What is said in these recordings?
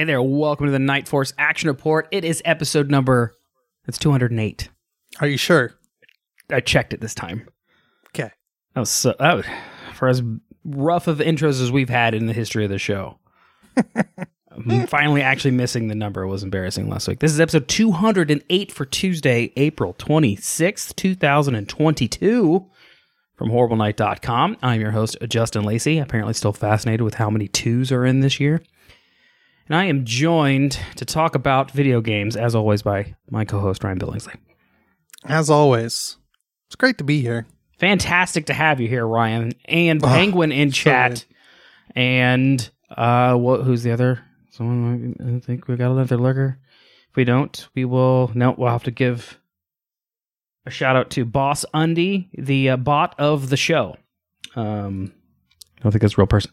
Hey there, welcome to the Night Force Action Report. It is episode number, it's 208. Are you sure? I checked it this time. Okay. That was so, that was, for as rough of intros as we've had in the history of the show. Finally actually missing the number was embarrassing last week. This is episode 208 for Tuesday, April 26th, 2022 from horriblenight.com. I'm your host, Justin Lacey, apparently still fascinated with how many twos are in this year. And I am joined to talk about video games, as always, by my co host, Ryan Billingsley. As always, it's great to be here. Fantastic to have you here, Ryan, and Ah, Penguin in so chat, and uh, what? Who's the other? Someone? I think we got another lurker. If we don't, we will. No, we'll have to give a shout out to Boss Undy, the uh, bot of the show. Um, I don't think that's a real person.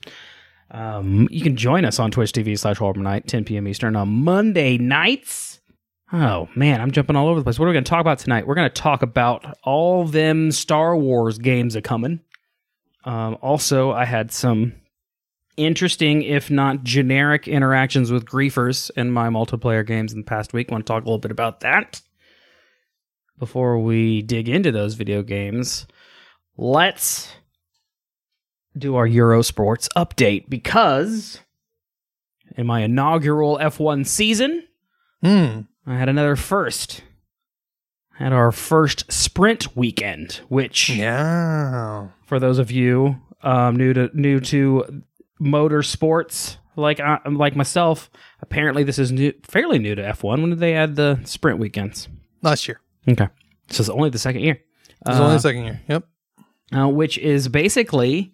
Um, you can join us on Twitch TV slash Horrible Night, 10 p.m. Eastern on Monday nights. Oh man, I'm jumping all over the place. What are we going to talk about tonight? We're going to talk about all them Star Wars games a coming. Um, also, I had some interesting, if not generic, interactions with griefers in my multiplayer games in the past week. want to talk a little bit about that before we dig into those video games. Let's do our Euro Sports update because in my inaugural F1 season, Hmm. I had another first. Had our first sprint weekend, which Yeah. for those of you um, new to new to motorsports like uh, like myself, apparently this is new, fairly new to F1. When did they add the sprint weekends? Last year. Okay, this is only the second year. It was Uh, only the second year. Yep. uh, which is basically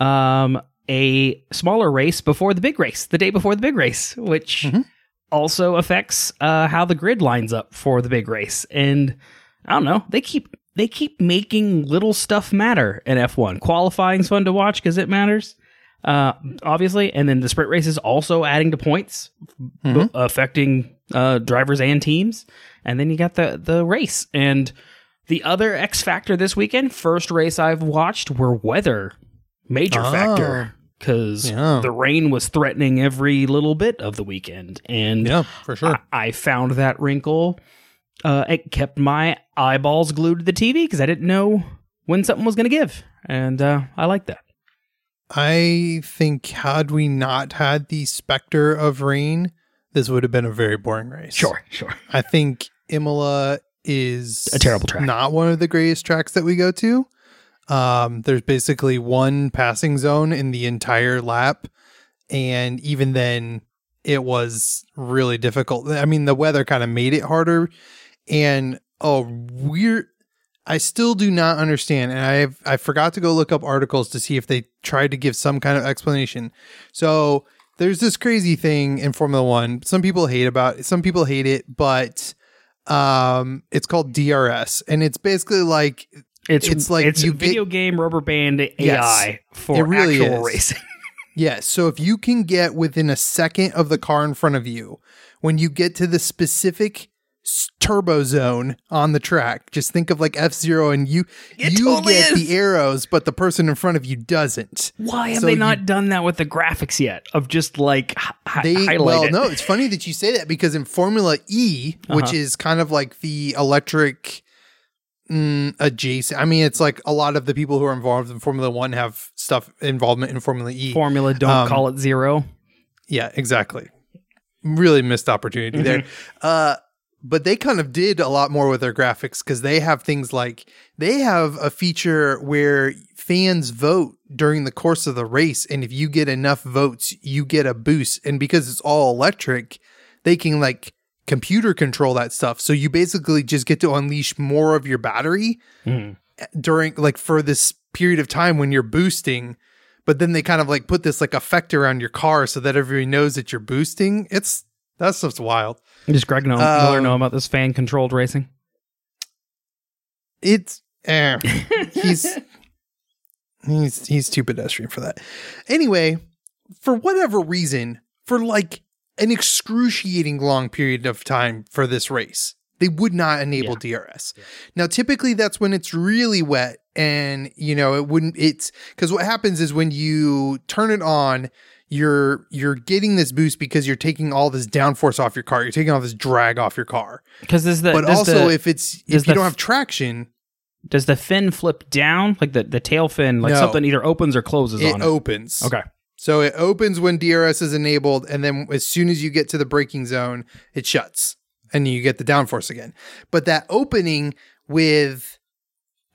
um, a smaller race before the big race, the day before the big race, which Mhm. also affects uh, how the grid lines up for the big race. And I don't know, they keep they keep making little stuff matter in F1. Qualifying's fun to watch because it matters, uh, obviously, and then the sprint race is also adding to points, b- Mhm. affecting uh, drivers and teams. And then you got the the race and. The other X factor this weekend, first race I've watched, were weather. Major Oh. factor. Because Yeah. the rain was threatening every little bit of the weekend. And Yeah, for sure. I, I found that wrinkle. Uh, it kept my eyeballs glued to the TV because I didn't know when something was going to give. And uh, I like that. I think had we not had the specter of rain, this would have been a very boring race. sure. Sure. I think Imola is A terrible track. Not one of the greatest tracks that we go to. Um, there's basically one passing zone in the entire lap, and even then, it was really difficult. I mean, the weather kind of made it harder, and oh, weird. I still do not understand, and I've I forgot to go look up articles to see if they tried to give some kind of explanation. So there's this crazy thing in Formula One. Some people hate about it, some people hate it, but um, it's called DRS, and it's basically like It's, It's like it's you video game rubber band AI Yes, for really actual is. racing. Yes. So if you can get within a second of the car in front of you, when you get to the specific turbo zone on the track, just think of like F Zero, and you It you totally get is. the arrows, but the person in front of you doesn't. Why have So they you- not done that with the graphics yet? Of just like hi- They well, it? no, it's funny that you say that because in Formula E, which Uh-huh. is kind of like the electric mm, adjacent. I mean, it's like a lot of the people who are involved in Formula One have stuff involvement in Formula E. Formula, don't Um, call it zero. Yeah, exactly. Really missed opportunity there. Uh, but they kind of did a lot more with their graphics because they have things like they have a feature where fans vote during the course of the race, and if you get enough votes, you get a boost. And because it's all electric, they can like computer control that stuff. So you basically just get to unleash more of your battery Mhm. during like for this period of time when you're boosting but then they kind of like put this like effect around your car so that everybody knows that you're boosting it's that stuff's wild Does Greg know, Um, Miller know about this fan controlled racing? it's eh, he's he's he's too pedestrian for that anyway for whatever reason for like an excruciating long period of time for this race they would not enable DRS. Now, typically that's when it's really wet and, you know, it wouldn't, it's because what happens is when you turn it on, you're you're getting this boost because you're taking all this downforce off your car. You're taking all this drag off your car. Because does the but also, the, if it's if you don't have traction, does the fin flip down like the the tail fin like No. something either opens or closes it on it? opens. Okay. So it opens when DRS is enabled, and then as soon as you get to the braking zone, it shuts, and you get the downforce again. But that opening with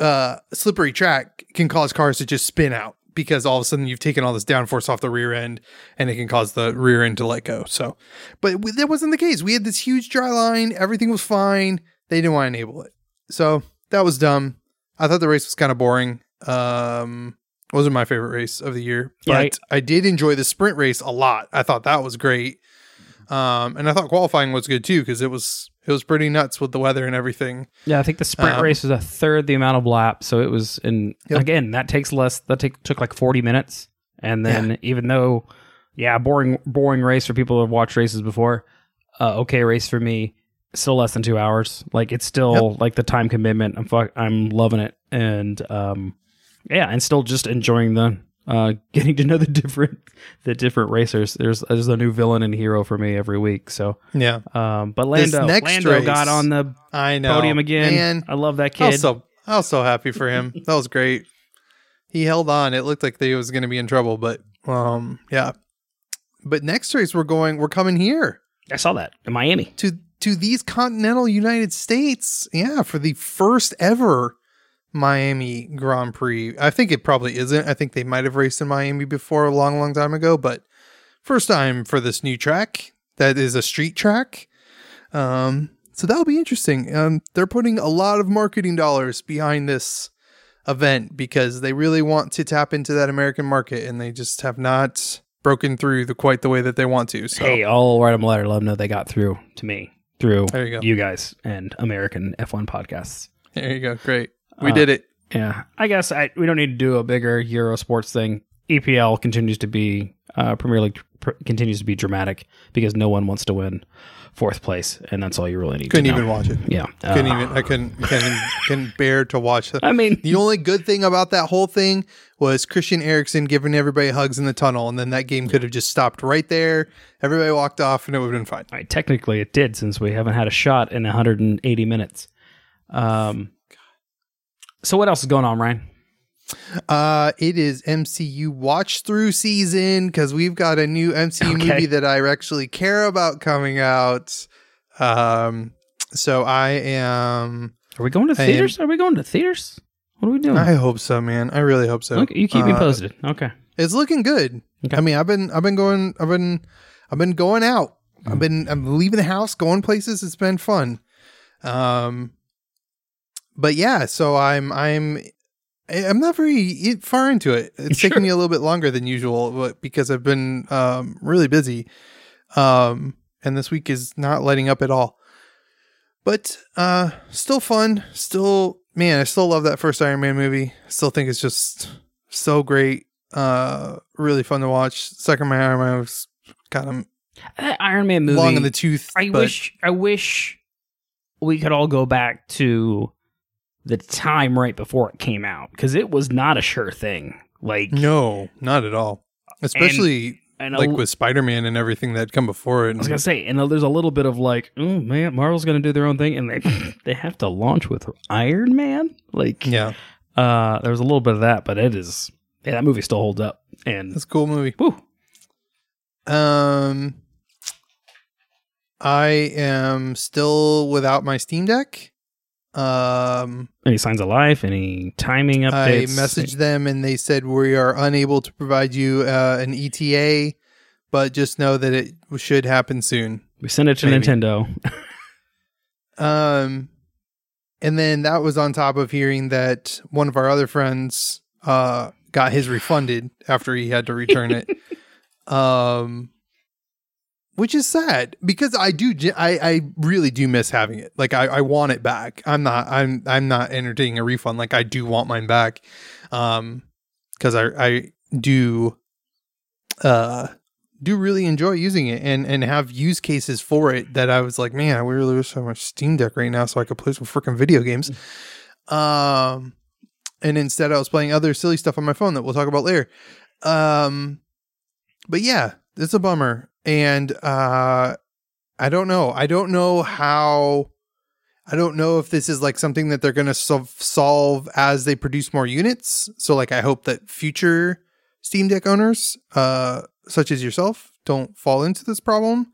uh, slippery track can cause cars to just spin out because all of a sudden you've taken all this downforce off the rear end, and it can cause the rear end to let go. So, but that wasn't the case. We had this huge dry line, everything was fine. They didn't want to enable it, so that was dumb. I thought the race was kind of boring. Um, wasn't my favorite race of the year, Yeah, but I, did enjoy the sprint race a lot. I thought that was great. Um, and I thought qualifying was good too because it was it was pretty nuts with the weather and everything. Yeah, I think the sprint Um, race was a third the amount of laps, so it was in Yep. again that takes less. That take, took like forty minutes, and then even though, yeah, boring boring race for people who have watched races before. Uh, okay, race for me, still less than two hours. Like it's still like the time commitment. I'm fuck, I'm loving it, and um, yeah, and still just enjoying the uh getting to know the different the different racers. There's there's a new villain and hero for me every week. So Yeah, um, but Lando next Lando race- got on the I know. podium again. Man, I love that I kid. was so I was so happy for him. that was great. He held on. It looked like he was going to be in trouble, but um, yeah. But next race we're going. We're coming here I saw that in Miami. to to these continental United States. Yeah, for the first ever Miami Grand Prix. I think it probably isn't. I think they might have raced in Miami before a long, long time ago, but first time for this new track that is a street track. Um, so that'll be interesting. Um, they're putting a lot of marketing dollars behind this event because they really want to tap into that American market, and they just have not broken through the quite the way that they want to. So Hey, I'll write them a letter. Let them know they got through to me through there you go. you guys and American F1 podcasts. There you go. Great. We Uh, did it. Yeah, I guess I, we don't need to do a bigger Euro sports thing. EPL continues to be uh, Premier League pr- continues to be dramatic because no one wants to win fourth place, and that's all you really need. Couldn't to know. even watch it. Yeah, Couldn't Uh, even. I couldn't. Couldn't, couldn't bear to watch that. I mean, The only good thing about that whole thing was Christian Eriksen giving everybody hugs in the tunnel, and then that game could have just stopped right there. Everybody walked off, and it would have been fine. I technically it did since we haven't had a shot in 180 minutes. Um, so what else is going on, Ryan? Uh, it is MCU watch through season because we've got a new MCU Okay. movie that I actually care about coming out. Um, so I am. Are we going to I am- theaters? Are we going to theaters? What are we doing? I hope so, man. I really hope so. okay, you keep me Uh, posted. Okay. It's looking good. Okay. I mean, I've been, I've been going, I've been, I've been going out. I've been, I'm leaving the house, going places. It's been fun. Um, but yeah, so I'm, I'm, I'm not very far into it. It's Sure. taking me a little bit longer than usual but because I've been um really busy. Um, and this week is not letting up at all. But uh, still fun. Still, man, I still love that first Iron Man movie. Still think it's just so great. Uh, really fun to watch. Second Iron Man was kind of That Iron Man movie. long in the tooth. I wish. I wish we could all go back to the time right before it came out because it was not a sure thing. Like no, not at all. Especially and a like l- with Spider Man and everything that come before it. I was gonna say, and there's a little bit of like, oh man, Marvel's gonna do their own thing, and they they have to launch with Iron Man. Like, yeah, uh, there was a little bit of that, but it is, yeah, that movie still holds up. And that's a cool movie. whew, Um, I am still without my Steam Deck. Um, any signs of life? Any timing updates? I messaged them and they said we are unable to provide you uh, an ETA, but just know that it should happen soon. We sent it to Maybe. Nintendo. Um, and then that was on top of hearing that one of our other friends uh got his refunded after he had to return it. um, which is sad because I do I I really do miss having it. Like I I want it back. I'm not I'm I'm not entertaining a refund. Like I do want mine back. Um, because I I do uh do really enjoy using it and and have use cases for it that I was like, man, I really wish I had my Steam Deck right now so I could play some freaking video games. Um, and instead I was playing other silly stuff on my phone that we'll talk about later. Um, but yeah, it's a bummer. And uh I don't know. I don't know how I don't know if this is like something that they're going to sol- solve as they produce more units. So like I hope that future Steam Deck owners uh such as yourself don't fall into this problem.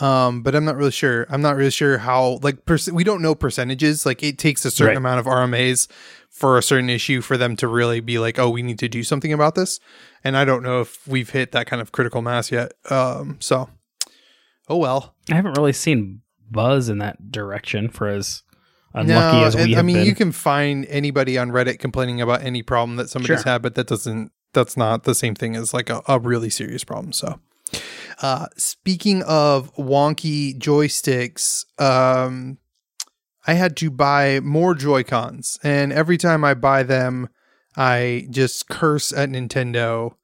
Um, but I'm not really sure. I'm not really sure how like perc- we don't know percentages. Like it takes a certain Right. amount of RMAs for a certain issue for them to really be like, oh, we need to do something about this. And I don't know if we've hit that kind of critical mass yet. Um, so oh well. I haven't really seen buzz in that direction for as unlucky no, as we and, I mean, been. you can find anybody on Reddit complaining about any problem that somebody's Sure. had, but that doesn't. That's not the same thing as like a, a really serious problem. So, uh, speaking of wonky joysticks, um, I had to buy more Joy Cons, and every time I buy them, I just curse at Nintendo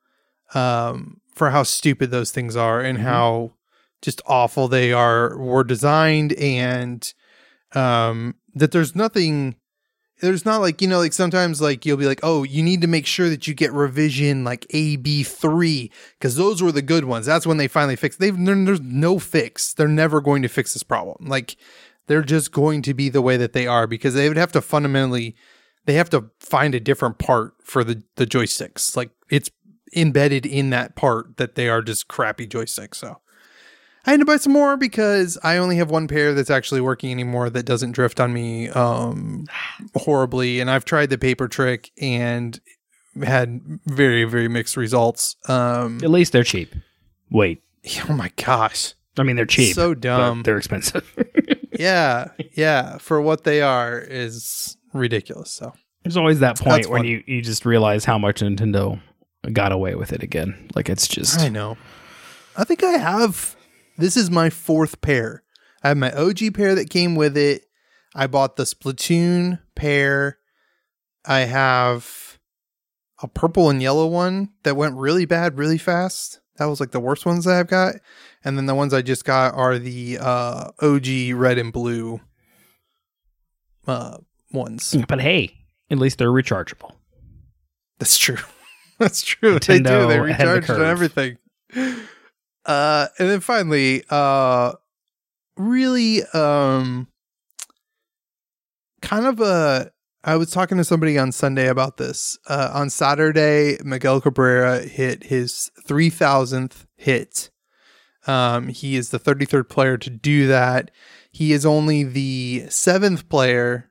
um, for how stupid those things are and Mhm. how just awful they are were designed and um that there's nothing there's not like you know like sometimes like you'll be like oh you need to make sure that you get revision like ab3 because those were the good ones. That's when they finally fixed they've there's no fix. They're never going to fix this problem. Like they're just going to be the way that they are because they would have to fundamentally they have to find a different part for the the joysticks. Like it's embedded in that part that they are just crappy joysticks so I had to buy some more because I only have one pair that's actually working anymore that doesn't drift on me um, horribly. And I've tried the paper trick and had very, very mixed results. Um, At least they're cheap. Wait, oh my gosh. I mean they're cheap. So but dumb. they're expensive. yeah. Yeah. For what they are is ridiculous. So There's always that point That's when fun. you, you just realize how much Nintendo got away with it again. Like it's just I know. I think I have. This is my fourth pair. I have my OG pair that came with it. I bought the Splatoon pair. I have a purple and yellow one that went really bad really fast. That was like the worst ones that I've got. And then the ones I just got are the uh, OG red and blue uh, ones. But hey, at least they're rechargeable. That's true. That's true. they do. They of the recharge on everything. Uh, and then finally, uh, really, um, kind of a. I was talking to somebody on Sunday about this. Uh, on Saturday, Miguel Cabrera hit his three thousandth hit. Um, he is the thirty third player to do that. He is only the seventh player.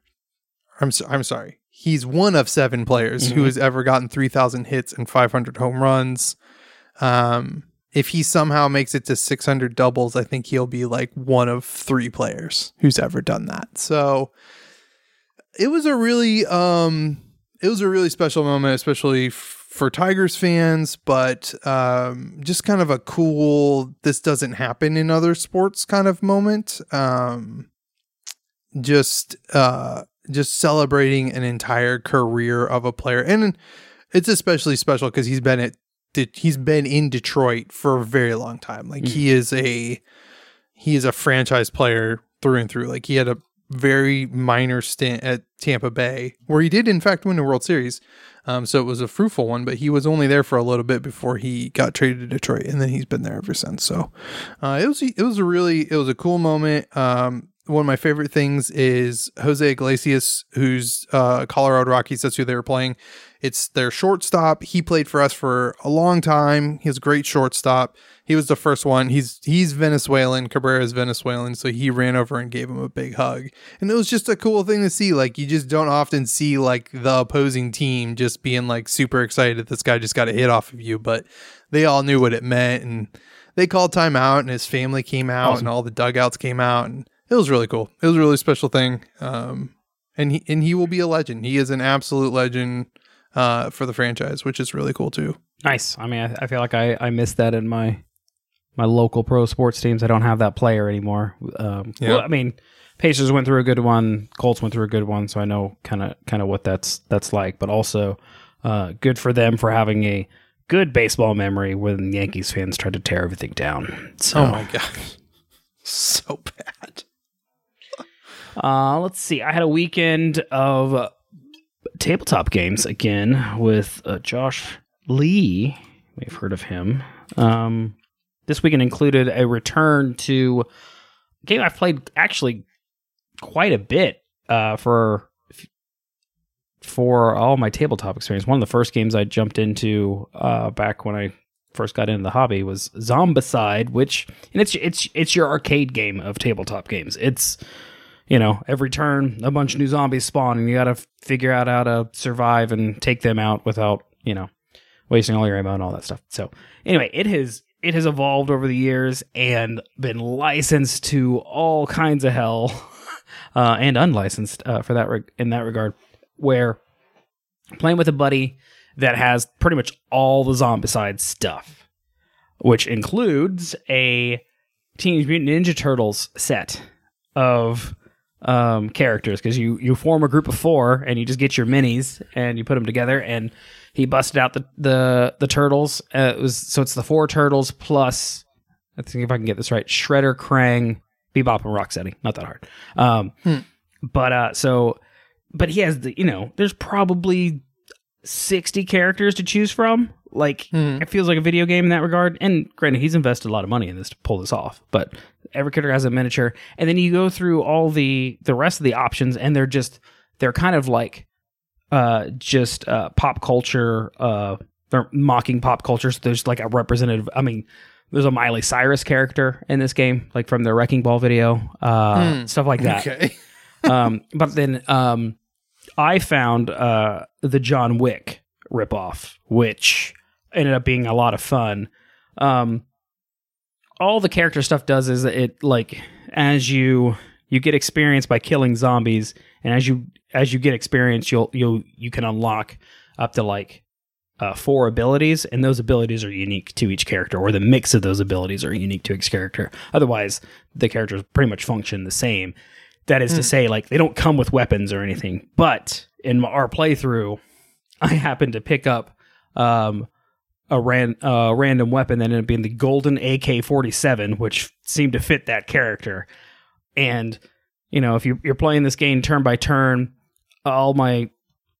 I'm so, I'm sorry. He's one of seven players who Mhm. has ever gotten 3,000 hits and 500 home runs. Um, if he somehow makes it to 600 doubles, I think he'll be like one of three players who's ever done that. So it was a really, um, it was a really special moment, especially f- for Tigers fans, but um, just kind of a cool, this doesn't happen in other sports kind of moment. Um, just, uh, just celebrating an entire career of a player. And it's especially special because he's been at De- he's been in Detroit for a very long time. Like he is a he is a franchise player through and through. Like he had a very minor stint at Tampa Bay where he did in fact win the World Series. Um, so it was a fruitful one, but he was only there for a little bit before he got traded to Detroit, and then he's been there ever since. So uh, it was it was a really it was a cool moment. Um, one of my favorite things is Jose Iglesias, who's uh, Colorado Rockies. That's who they were playing. It's their shortstop. He played for us for a long time. He's a great shortstop. He was the first one. He's he's Venezuelan. Cabrera's Venezuelan, so he ran over and gave him a big hug. And it was just a cool thing to see. Like you just don't often see like the opposing team just being like super excited that this guy just got a hit off of you, but they all knew what it meant and they called time out and his family came out Awesome. and all the dugouts came out and it was really cool. It was a really special thing. Um, and he and he will be a legend. He is an absolute legend uh, for the franchise, which is really cool too. Nice. I mean, I, I feel like I, I missed that in my my local pro sports teams. I don't have that player anymore. Um, Yeah. Well, I mean, Pacers went through a good one. Colts went through a good one, so I know kind of kind of what that's that's like. But also, uh, good for them for having a good baseball memory when Yankees fans tried to tear everything down. So, Oh my gosh, so bad. Uh, let's see. I had a weekend of tabletop games again with uh, Josh Lee. We've heard of him. Um, this weekend included a return to a game I've played actually quite a bit uh, for for all my tabletop experience. One of the first games I jumped into uh, back when I first got into the hobby was Zombicide, which and it's it's it's your arcade game of tabletop games. It's you know every turn a bunch of new zombies spawn and you got to figure out how to survive and take them out without you know wasting all your ammo and all that stuff. So anyway, it has it has evolved over the years and been licensed to all kinds of hell uh, and unlicensed uh, for that in that regard. Where playing with a buddy that has pretty much all the zombicide stuff, which includes a Teenage Mutant Ninja Turtles set of um, characters because you you form a group of four and you just get your minis and you put them together and he busted out the the the turtles. Uh, it was so it's the four turtles plus let's see if I can get this right, Shredder, Krang, Bebop, and Rocksteady. Not that hard. Um, Hmm. But uh, so but he has the you know there's probably 60 characters to choose from like Hmm. it feels like a video game in that regard and granted he's invested a lot of money in this to pull this off but every character has a miniature and then you go through all the the rest of the options and they're just they're kind of like uh just uh pop culture uh they're mocking pop culture so there's like a representative i mean there's a miley cyrus character in this game like from the wrecking ball video uh Hmm. stuff like that Okay. um, but then um, I found uh, the John Wick ripoff, which ended up being a lot of fun. Um, all the character stuff does is it like as you you get experience by killing zombies, and as you as you get experience, you'll you'll you can unlock up to like uh, four abilities, and those abilities are unique to each character, or the mix of those abilities are unique to each character. Otherwise, the characters pretty much function the same. That is to say, like they don't come with weapons or anything. But in our playthrough, I happened to pick up um, a ran uh, random weapon that ended up being the golden AK forty seven, which seemed to fit that character. And you know, if you, you're playing this game turn by turn, all my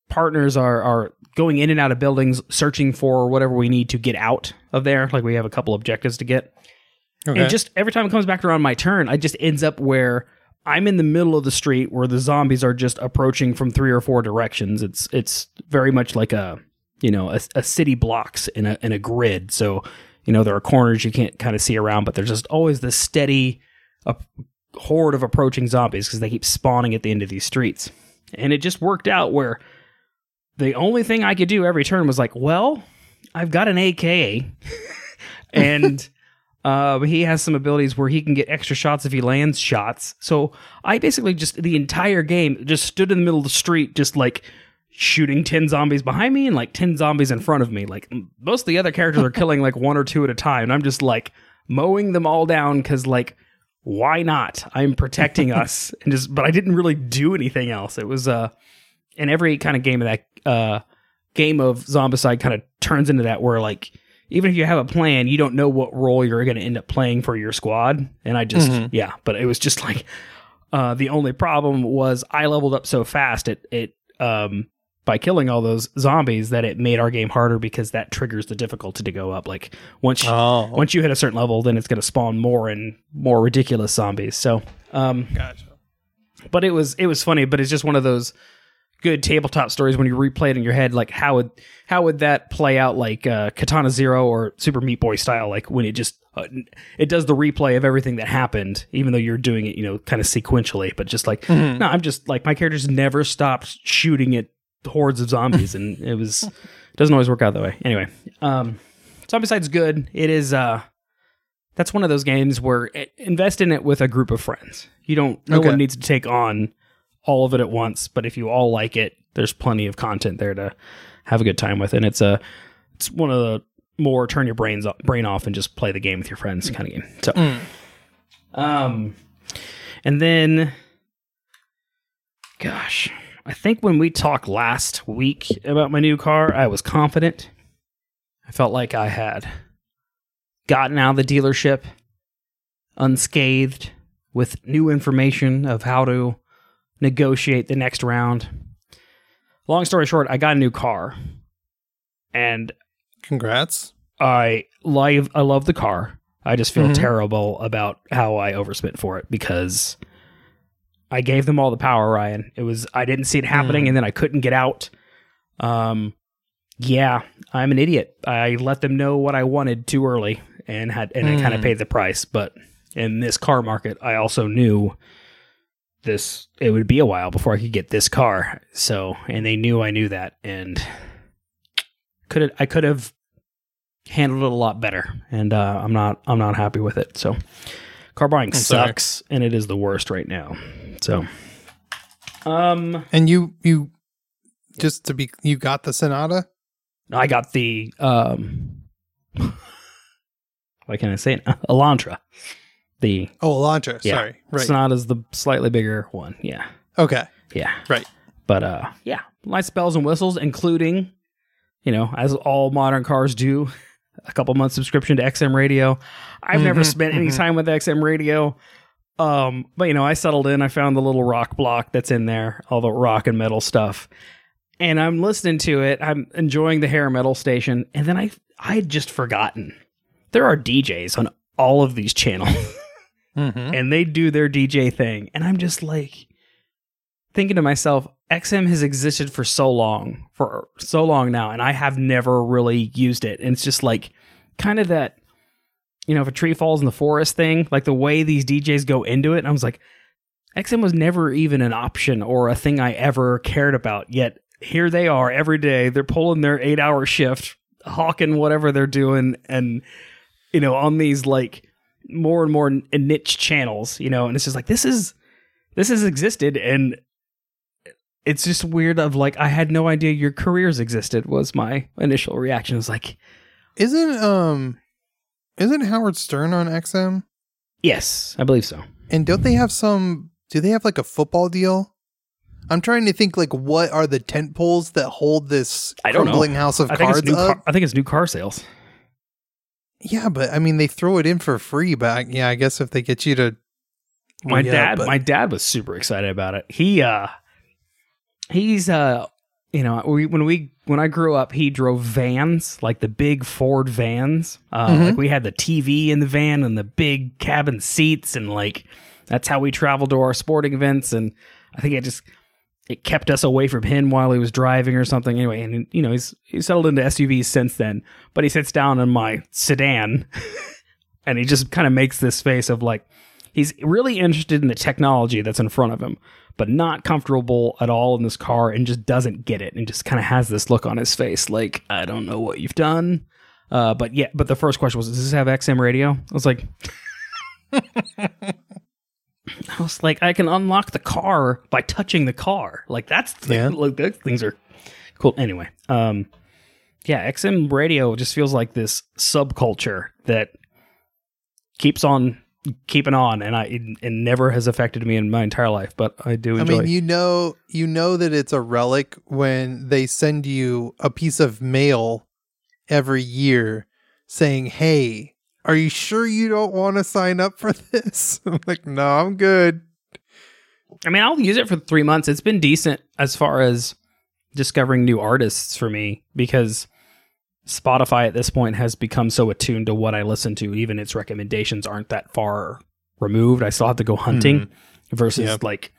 partners are are going in and out of buildings, searching for whatever we need to get out of there. Like we have a couple objectives to get. Okay. And just every time it comes back around my turn, I just ends up where I'm in the middle of the street where the zombies are just approaching from three or four directions. It's it's very much like a you know a, a city blocks in a in a grid. So you know there are corners you can't kind of see around, but there's just always this steady uh, horde of approaching zombies because they keep spawning at the end of these streets. And it just worked out where the only thing I could do every turn was like, well, I've got an AK, and uh, he has some abilities where he can get extra shots if he lands shots. So I basically just the entire game just stood in the middle of the street, just like shooting 10 zombies behind me and like 10 zombies in front of me. Like most of the other characters are killing like one or two at a time. And I'm just like mowing them all down because like why not? I'm protecting us and just but I didn't really do anything else. It was uh in every kind of game of that uh game of Zombicide kind of turns into that where like even if you have a plan, you don't know what role you're going to end up playing for your squad. And I just Mhm. yeah, but it was just like uh the only problem was I leveled up so fast it it um by killing all those zombies that it made our game harder because that triggers the difficulty to go up. Like once you, oh, once you hit a certain level, then it's going to spawn more and more ridiculous zombies. So, um, gotcha. but it was it was funny. But it's just one of those good tabletop stories when you replay it in your head. Like how would how would that play out? Like uh, Katana Zero or Super Meat Boy style? Like when it just uh, it does the replay of everything that happened, even though you're doing it, you know, kind of sequentially. But just like Mhm. no, I'm just like my characters never stopped shooting at hordes of zombies, and it was it doesn't always work out that way. Anyway, um, Zombicide's good. It is uh, that's one of those games where it, invest in it with a group of friends. You don't. No Okay. one needs to take on all of it at once, but if you all like it, there's plenty of content there to have a good time with, and it's a it's one of the more turn your brains brain off and just play the game with your friends kind of game. So. Mm. Um, and then, gosh, I think when we talked last week about my new car, I was confident. I felt like I had gotten out of the dealership unscathed with new information of how to negotiate the next round. Long story short, I got a new car. And Congrats. I live I love the car. I just feel Mhm. terrible about how I overspent for it because I gave them all the power, Ryan. It was I didn't see it happening Mm. and then I couldn't get out. Um yeah, I'm an idiot. I let them know what I wanted too early and had and I kind of Mm. paid the price, but in this car market, I also knew this it would be a while before I could get this car. So, and they knew I knew that and could I could have handled it a lot better and uh, I'm not I'm not happy with it. So, car buying I'm sorry. sucks and it is the worst right now. So, um And you you just to be you got the Sonata? I got the um why can't I say it? Elantra. The Oh, Elantra. Yeah. Sorry. Right. Sonata's the slightly bigger one. Yeah. okay. Yeah. Right. But uh yeah, nice bells and whistles, including, you know, as all modern cars do, a couple months subscription to XM radio. I've never Mhm, spent any mhm. time with XM radio. Um, but you know, I settled in, I found the little rock block that's in there, all the rock and metal stuff. And I'm listening to it. I'm enjoying the hair metal station, and then I I had just forgotten. There are DJs on all of these channels Mm-hmm. and they do their DJ thing. And I'm just like thinking to myself, XM has existed for so long, for so long now, and I have never really used it. And it's just like kind of that, you know, if a tree falls in the forest thing, like the way these DJs go into it. I was like, XM was never even an option or a thing I ever cared about. Yet here they are every day. They're pulling their eight hour shift, hawking whatever they're doing, and you know, on these like more and more niche channels, you know, and it's just like this is this has existed and it's just weird of like I had no idea your careers existed was my initial reaction. It was like, Isn't um isn't Howard Stern on XM? yes, I believe so. And don't they have some do they have like a football deal? I'm trying to think like what are the tent poles that hold this I don't know. crumbling house of I think cards it's new up? car, I think it's new car sales. Yeah, but I mean they throw it in for free, but I- yeah, I guess if they get you to My Yeah, dad but- my dad was super excited about it. He uh he's uh you know, we, when we when I grew up, he drove vans, like the big Ford vans. Uh, Mhm. Like we had the TV in the van and the big cabin seats, and like that's how we traveled to our sporting events. And I think it just it kept us away from him while he was driving or something. Anyway, and you know he's he's settled into SUVs since then. But he sits down in my sedan, and he just kind of makes this face of like he's really interested in the technology that's in front of him but not comfortable at all in this car and just doesn't get it and just kind of has this look on his face like i don't know what you've done. Uh, but yeah but the first question was does this have xm radio? I was like i was like i can unlock the car by touching the car. Like that's the, Yeah. like those things are cool. Anyway um yeah xm radio just feels like this subculture that keeps on keeping on and i it, it never has affected me in my entire life but i do Enjoy. I mean, you know, you know that it's a relic when they send you a piece of mail every year saying, "Hey, are you sure you don't want to sign up for this?" I'm like, "No, I'm good." I mean, I'll use it for three months. It's been decent as far as discovering new artists for me because Spotify at this point has become so attuned to what I listen to. Even its recommendations aren't that far removed. I still have to go hunting versus Yeah. like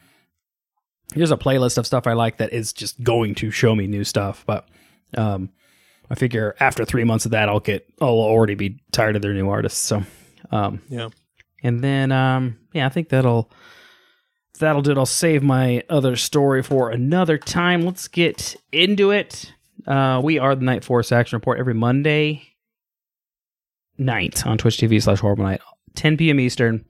here's a playlist of stuff I like that is just going to show me new stuff. But um, I figure after three months of that, I'll get I'll already be tired of their new artists. So um, Yeah. and then um, yeah, I think that'll that'll do it. I'll save my other story for another time. Let's get into it. Uh, we are the Night Force Action Report every Monday night on Twitch TV slash Horrible Night, 10 p.m. Eastern.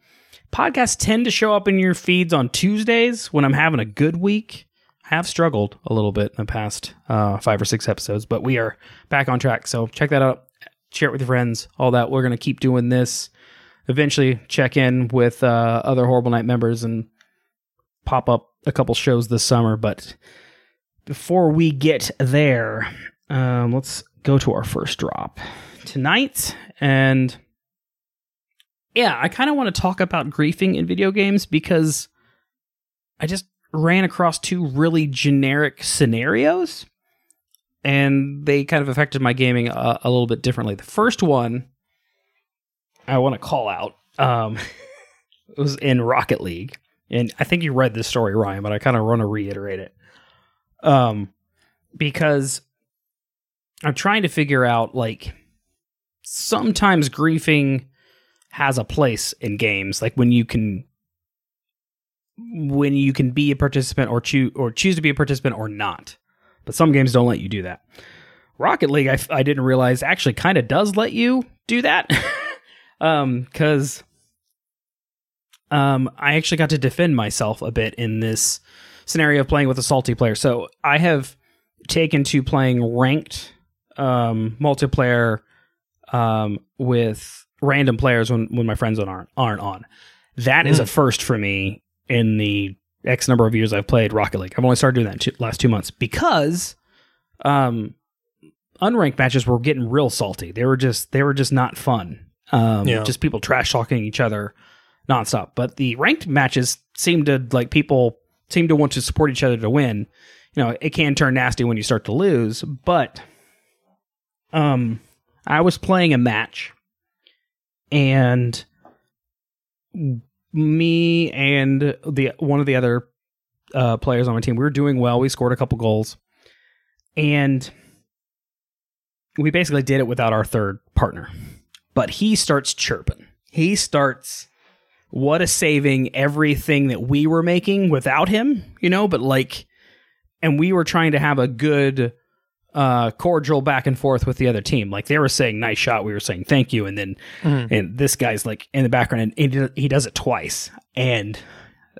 Podcasts tend to show up in your feeds on Tuesdays when I'm having a good week. I have struggled a little bit in the past uh, five or six episodes, but we are back on track. So check that out. Share it with your friends, all that. We're going to keep doing this. Eventually, check in with uh, other Horrible Night members and pop up a couple shows this summer. But before we get there, um, let's go to our first drop tonight. And yeah, I kind of want to talk about griefing in video games because I just ran across two really generic scenarios. and they kind of affected my gaming a, a little bit differently. The first one I want to call out um, was in Rocket League, and I think you read this story, Ryan, but I kind of want to reiterate it. Um, because I'm trying to figure out like sometimes griefing has a place in games, like when you can when you can be a participant or choose or choose to be a participant or not. But some games don't let you do that. Rocket League, I, I didn't realize actually kind of does let you do that. um, because um, I actually got to defend myself a bit in this scenario of playing with a salty player. So I have taken to playing ranked um, multiplayer um, with random players when, when my friends aren't aren't on. That is a first for me in the X number of years I've played Rocket League. I've only started doing that in two, last two months because um, unranked matches were getting real salty. They were just they were just not fun. Um, Yeah. Just people trash talking each other nonstop. But the ranked matches seem to like people seem to want to support each other to win. You know, it can turn nasty when you start to lose, but um I was playing a match and me and the one of the other uh, players on my team, we were doing well. We scored a couple goals, and we basically did it without our third partner. But he starts chirping. He starts what a saving everything that we were making without him, you know. But like, and we were trying to have a good uh cordial back and forth with the other team. Like they were saying nice shot. We were saying thank you. And then and this guy's like in the background and he, he does it twice. And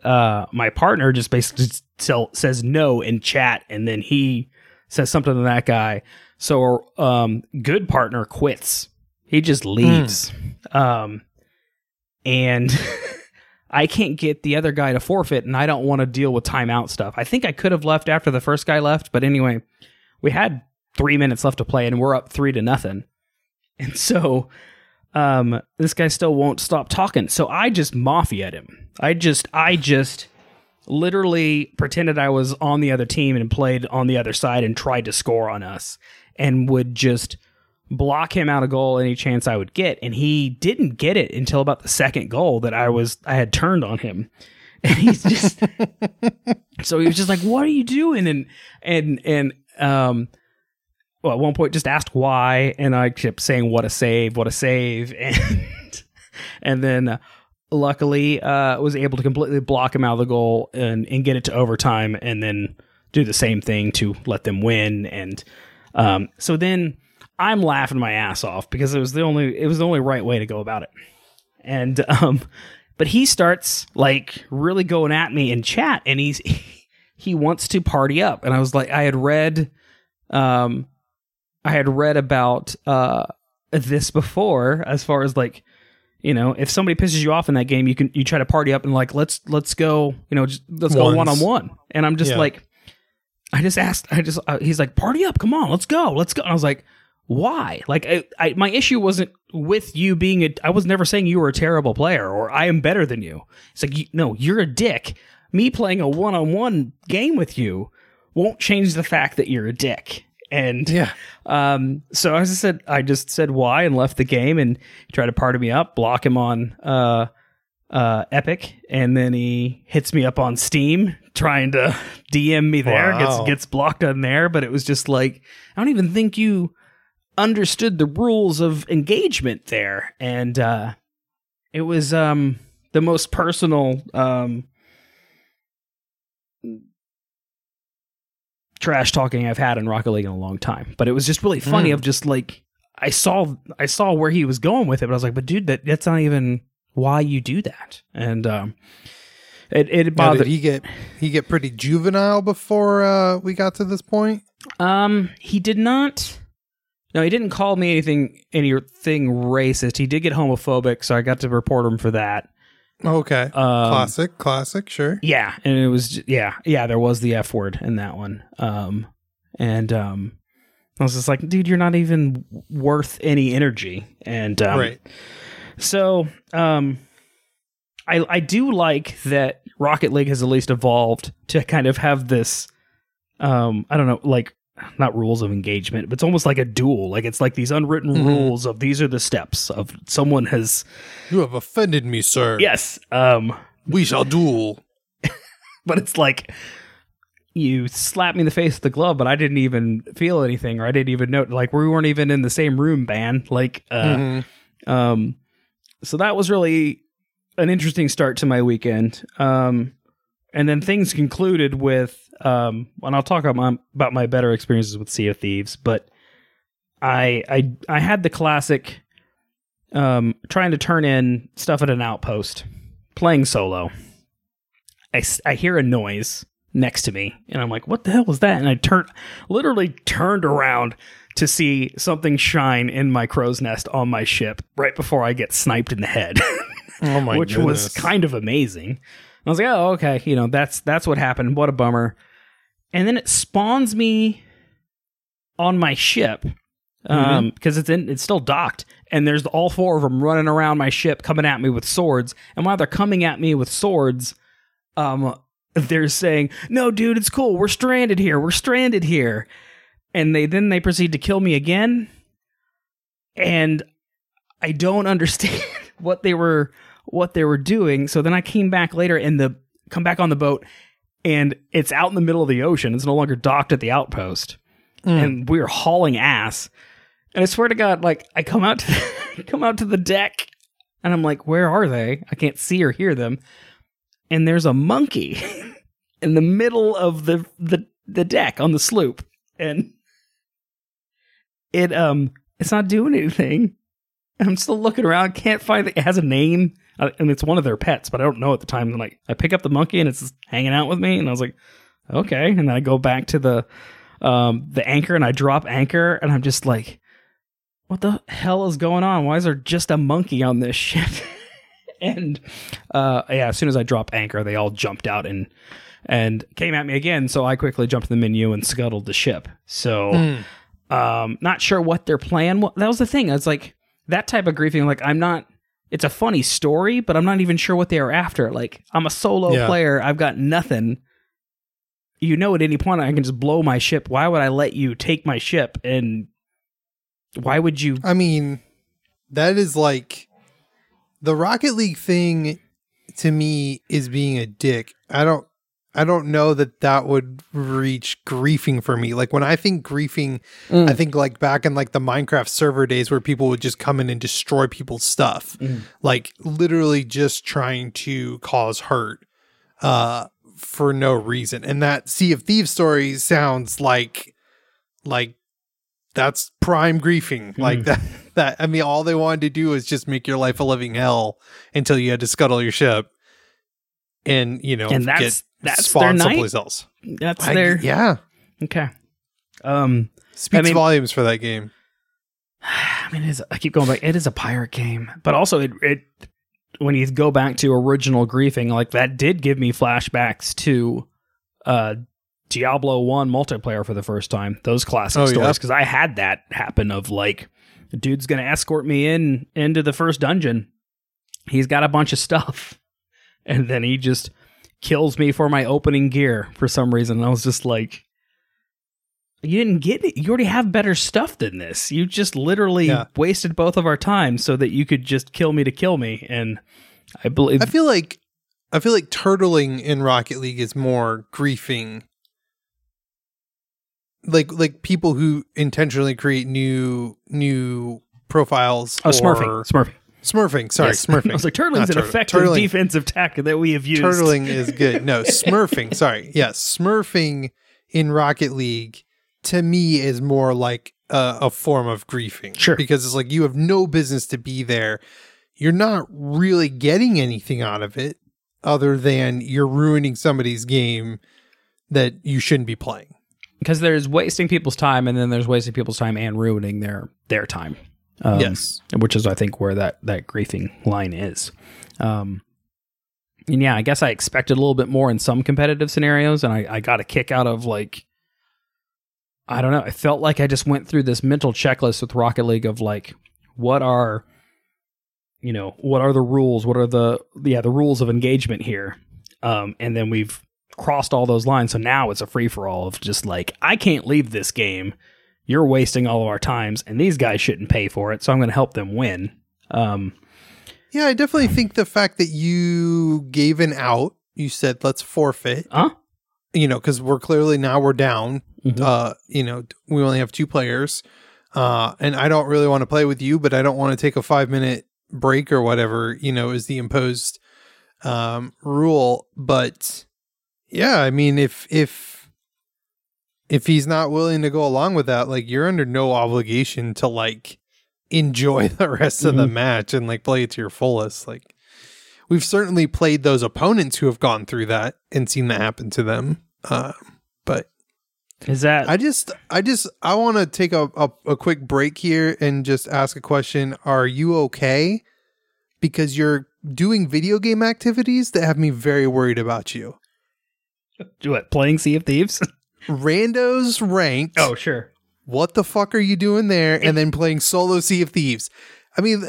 uh my partner just basically tell, says no in chat. And then he says something to that guy. So um good partner quits. He just leaves. Um and I can't get the other guy to forfeit and I don't want to deal with timeout stuff. I think I could have left after the first guy left, but anyway, we had three minutes left to play and we're up three to nothing. And so um this guy still won't stop talking. So I just mafiaed him. I just I just literally pretended I was on the other team and played on the other side and tried to score on us and would just block him out of goal any chance I would get. And he didn't get it until about the second goal that I was I had turned on him. And he's just so he was just like, "What are you doing?" And and and um, well, at one point just asked why, and I kept saying, "What a save! What a save!" And and then uh, luckily uh, was able to completely block him out of the goal and and get it to overtime, and then do the same thing to let them win. And um, so then I'm laughing my ass off because it was the only it was the only right way to go about it. And um, but he starts like really going at me in chat, and he's he wants to party up. And I was like, I had read, um, I had read about uh this before, as far as like, you know, if somebody pisses you off in that game, you can you try to party up and like let's let's go, you know, just let's go one on one. And I'm just Yeah. like, I just asked, I just uh, he's like, party up, come on, let's go, let's go. And I was like. Why? Like, I, I, my issue wasn't with you being a. I was never saying you were a terrible player or I am better than you. It's like, you, no, you're a dick. Me playing a one-on-one game with you won't change the fact that you're a dick. And Yeah. um, so as I just said, I just said why and left the game and tried to party me up, block him on uh, uh, Epic, and then he hits me up on Steam trying to DM me there. Wow. Gets gets blocked on there, but it was just like I don't even think you understood the rules of engagement there, and uh, it was um, the most personal um, trash talking I've had in Rocket League in a long time. But it was just really funny Mm. of just like I saw I saw where he was going with it, but I was like, but dude, that that's not even why you do that. And um it it Now, bothered did he get he get pretty juvenile before uh, we got to this point? um he did not no, he didn't call me anything anything racist. He did get homophobic, so I got to report him for that. Okay. Um, classic, classic, sure. Yeah, and it was yeah, yeah. There was the F word in that one. Um, and um, I was just like, dude, you're not even worth any energy. And um, right. so um, I I do like that Rocket League has at least evolved to kind of have this. Um, I don't know, like not rules of engagement, but it's almost like a duel. Like it's like these unwritten Mhm. rules of these are the steps of someone has You have offended me, sir. yes. Um, We shall duel. but it's like you slapped me in the face with the glove, but I didn't even feel anything, or I didn't even know. Like we weren't even in the same room, man. Like, uh, Mhm. um, so that was really an interesting start to my weekend. Um, and then things concluded with, um, and I'll talk about my, about my better experiences with Sea of Thieves, but I, I, I had the classic, um, trying to turn in stuff at an outpost, playing solo. I I hear a noise next to me, and I'm like, "What the hell was that?" And I turned, literally turned around to see something shine in my crow's nest on my ship right before I get sniped in the head, Oh my which was kind of amazing. I was like, "Oh, okay, you know that's that's what happened. What a bummer." And then it spawns me on my ship um because it's in it's still docked and there's all four of them running around my ship coming at me with swords. And while they're coming at me with swords um they're saying no dude it's cool. We're stranded here. We're stranded here. And they then they proceed to kill me again. And i don't understand what they were what they were doing so then i came back later and the come back on the boat and it's out in the middle of the ocean it's no longer docked at the outpost Mm. and we are hauling ass. And I swear to God, like I come out to come out to the deck, and I'm like, where are they? I can't see or hear them. And there's a monkey in the middle of the the the deck on the sloop, and it um it's not doing anything. And I'm still looking around, can't find it. It has a name, and it's one of their pets, but I don't know at the time. And like I pick up the monkey, and it's just hanging out with me, and I was like, okay. And then I go back to the um the anchor and I drop anchor and I'm just like what the hell is going on? Why is there just a monkey on this ship? and uh yeah, as soon as I drop anchor, they all jumped out and and came at me again, so I quickly jumped to the menu and scuttled the ship. So Mm. um not sure what their plan was. That was the thing. I was like that type of griefing like I'm not it's a funny story, but I'm not even sure what they are after. Like I'm a solo Yeah. player, I've got nothing you know at any point I can just blow my ship. Why would I let you take my ship and why would you I mean, that is like the Rocket League thing to me is being a dick. I don't I don't know that that would reach griefing for me. Like when I think griefing, Mm. I think like back in like the Minecraft server days where people would just come in and destroy people's stuff. Mm. Like literally just trying to cause hurt uh for no reason. And that Sea of Thieves story sounds like like that's prime griefing. Like Mhm. that that I mean all they wanted to do was just make your life a living hell until you had to scuttle your ship and you know And that's- get that's their spawned night? someplace else. that's I- their yeah. okay. Um Speaks mean- volumes for that game. I mean, it is, I keep going back. It is a pirate game, but also it, it when you go back to original griefing, like that did give me flashbacks to uh, Diablo One multiplayer for the first time. Those classic Oh, stories because I had that happen of like, the dude's gonna escort me in into the first dungeon. He's got a bunch of stuff, and then he just kills me for my opening gear for some reason. And I was just like, you didn't get it. You already have better stuff than this. You just literally Yeah. wasted both of our time so that you could just kill me to kill me. And I believe I feel like I feel like turtling in Rocket League is more griefing. Like like people who intentionally create new new profiles. oh, or- smurfing, smurfing. Smurfing. Sorry, Yes. smurfing. I was like, turtling's an turtle- effective turtling. defensive tactic that we have used. Turtling is good. No, smurfing. Sorry. Yes, smurfing in Rocket League to me is more like a, a form of griefing. Sure. Because it's like you have no business to be there. You're not really getting anything out of it other than you're ruining somebody's game that you shouldn't be playing. because there's wasting people's time, and then there's wasting people's time and ruining their their time. Um, yes. which is I think where that that griefing line is. Um, and yeah, I guess I expected a little bit more in some competitive scenarios, and I, I got a kick out of like I don't know. I felt like I just went through this mental checklist with Rocket League of like what are you know what are the rules? What are the yeah the rules of engagement here? Um, and then we've crossed all those lines. So now it's a free for all of just like I can't leave this game. You're wasting all of our times, and these guys shouldn't pay for it. So I'm going to help them win. Um, Yeah, I definitely think the fact that you gave an out, you said let's forfeit, huh? you know, because we're clearly now we're down. Mhm. Uh, you know, we only have two players. Uh, and I don't really want to play with you, but I don't want to take a five minute break or whatever, you know, is the imposed um rule. But yeah, I mean if if if he's not willing to go along with that, like you're under no obligation to like enjoy the rest of the Mhm. match and like play it to your fullest. Like we've certainly played those opponents who have gone through that and seen that happen to them. Uh, but Is that I just, I just, I want to take a, a, a quick break here and just ask a question. Are you okay? Because you're doing video game activities that have me very worried about you. Do what playing Sea of Thieves? Randos ranked. oh, sure. What the fuck are you doing there? And then playing solo Sea of Thieves. I mean,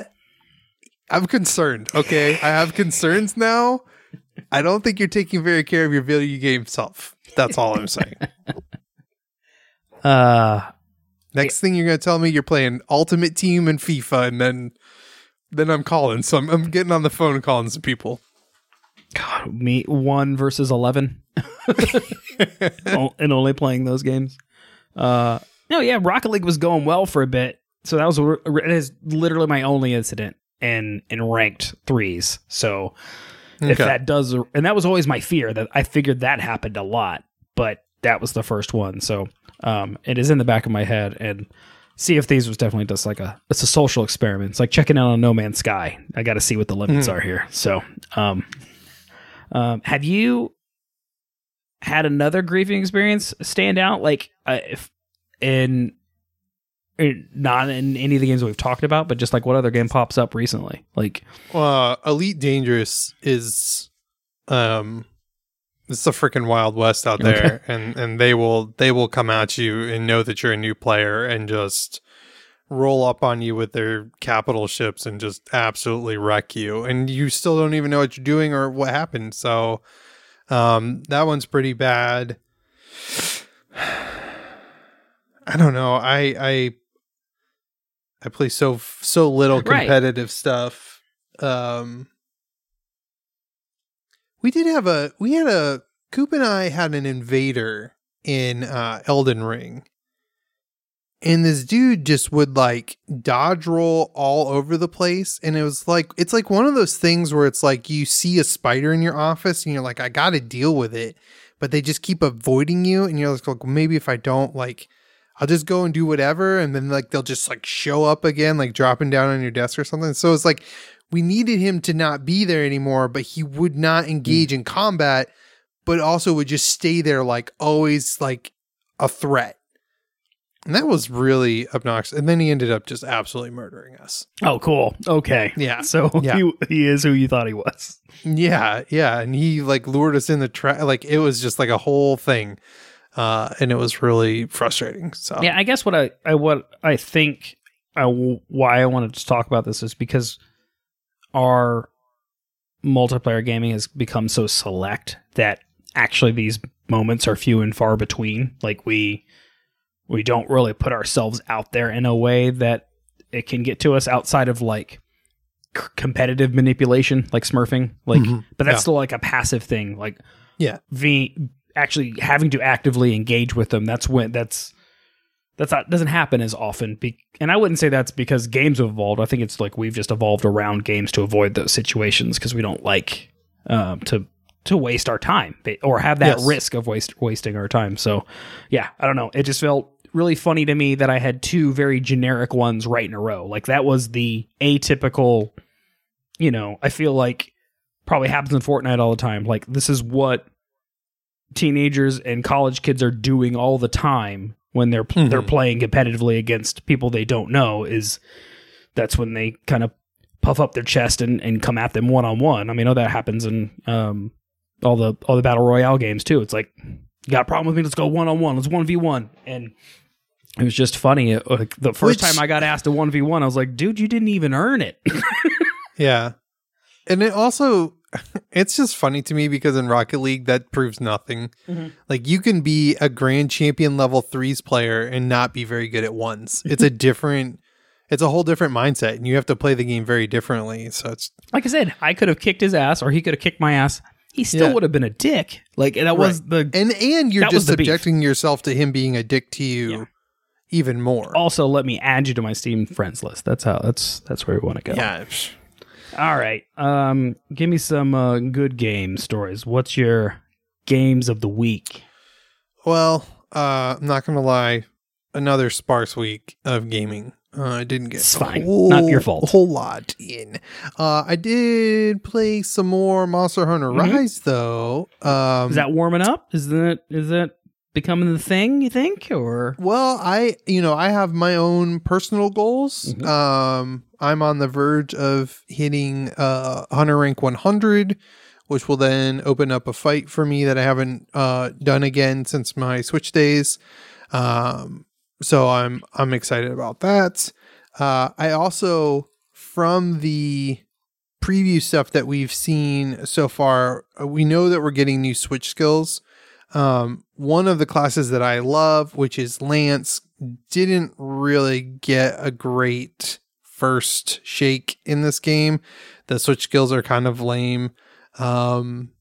I'm concerned. Okay. I have concerns now. I don't think you're taking very care of your video game self. That's all I'm saying. Uh, Next thing you're gonna tell me you're playing Ultimate Team and FIFA, and then then I'm calling. So I'm, I'm getting on the phone and calling some people. God, me one versus eleven, and only playing those games. Uh, no, yeah, Rocket League was going well for a bit, so that was it is literally my only incident in in ranked threes. So if that does, and that was always my fear that I figured that happened a lot, but that was the first one. So um, it is in the back of my head, and Sea of Thieves was definitely just like a it's a social experiment. It's like checking out on No Man's Sky. I got to see what the limits Mhm. are here. So, um, um, have you had another griefing experience stand out? Like uh, if in. in- Not in any of the games we've talked about, but just like what other game pops up recently? Like, uh, Elite Dangerous is um it's the freaking wild west out there and and they will they will come at you and know that you're a new player and just roll up on you with their capital ships and just absolutely wreck you. And you still don't even know what you're doing or what happened. So um that one's pretty bad. I don't know. I i i play so so little Right. competitive stuff. Um we did have a we had a coop and i had an invader in uh elden ring and this dude just would like dodge roll all over the place. And it was like it's like one of those things where it's like you see a spider in your office and you're like i gotta deal with it. But they just keep avoiding you and you're like maybe if i don't like i'll just go and do whatever. And then like they'll just like show up again like dropping down on your desk or something. So it's like we needed him to not be there anymore but he would not engage in combat but also would just stay there like always like a threat and that was really obnoxious. And then he ended up just absolutely murdering us. oh, cool. Okay. Yeah. So Yeah. he he is who you thought he was. Yeah, yeah. And he like lured us in the trap. Like it was just like a whole thing. Uh, and it was really frustrating. So Yeah, I guess what I, I what I think I w- why I wanted to talk about this is because our multiplayer gaming has become so select that actually these moments are few and far between. Like we we don't really put ourselves out there in a way that it can get to us outside of like c- competitive manipulation, like smurfing. Like, Mhm. but that's Yeah. still like a passive thing. Like, Yeah. v actually having to actively engage with them. That's when that's that's not doesn't happen as often. Be, and I wouldn't say that's because games have evolved. I think it's like we've just evolved around games to avoid those situations because we don't like um, to to waste our time or have that Yes. risk of waste wasting our time. So, yeah, I don't know. It just felt really funny to me that I had two very generic ones right in a row. Like that was the atypical. You know, I feel like probably happens in Fortnite all the time. Like this is what teenagers and college kids are doing all the time when they're Mhm. they're playing competitively against people they don't know is that's when they kind of puff up their chest and, and come at them one on one. I mean, I know that happens in um, all the all the battle royale games too. It's like you got a problem with me? Let's go one on one. Let's one v one. And it was just funny. It- like, the first Which- time I got asked a one v one, I was like, dude, you didn't even earn it. Yeah. And it also it's just funny to me because in Rocket League that proves nothing. Mhm. Like you can be a grand champion level threes player and not be very good at ones. It's a different it's a whole different mindset and you have to play the game very differently. So it's Like I said, I could have kicked his ass, or he could have kicked my ass. He still Yeah. would have been a dick. Like that was the. and and you're just the beef. subjecting yourself to him being a dick to you Yeah. Even more. Also, let me add you to my Steam friends list. That's how. That's that's where we want to go. Yeah. All right. Um, give me some uh, good game stories. What's your games of the week? Well, uh, I'm not gonna lie. Another sparse week of gaming. Uh, I didn't get It's fine. whole- Not your fault. A whole lot in. Uh, I did play some more Monster Hunter Mhm. Rise though. Um, Is that warming up? Is that is that becoming the thing? You think, or well, I you know I have my own personal goals. Mhm. Um, I'm on the verge of hitting uh Hunter rank 100, which will then open up a fight for me that I haven't uh done again since my Switch days. Um, so I'm I'm excited about that. Uh, I also from the preview stuff that we've seen so far, we know that we're getting new Switch skills. Um, one of the classes that I love, which is Lance, didn't really get a great first shake in this game. The Switch skills are kind of lame. Um,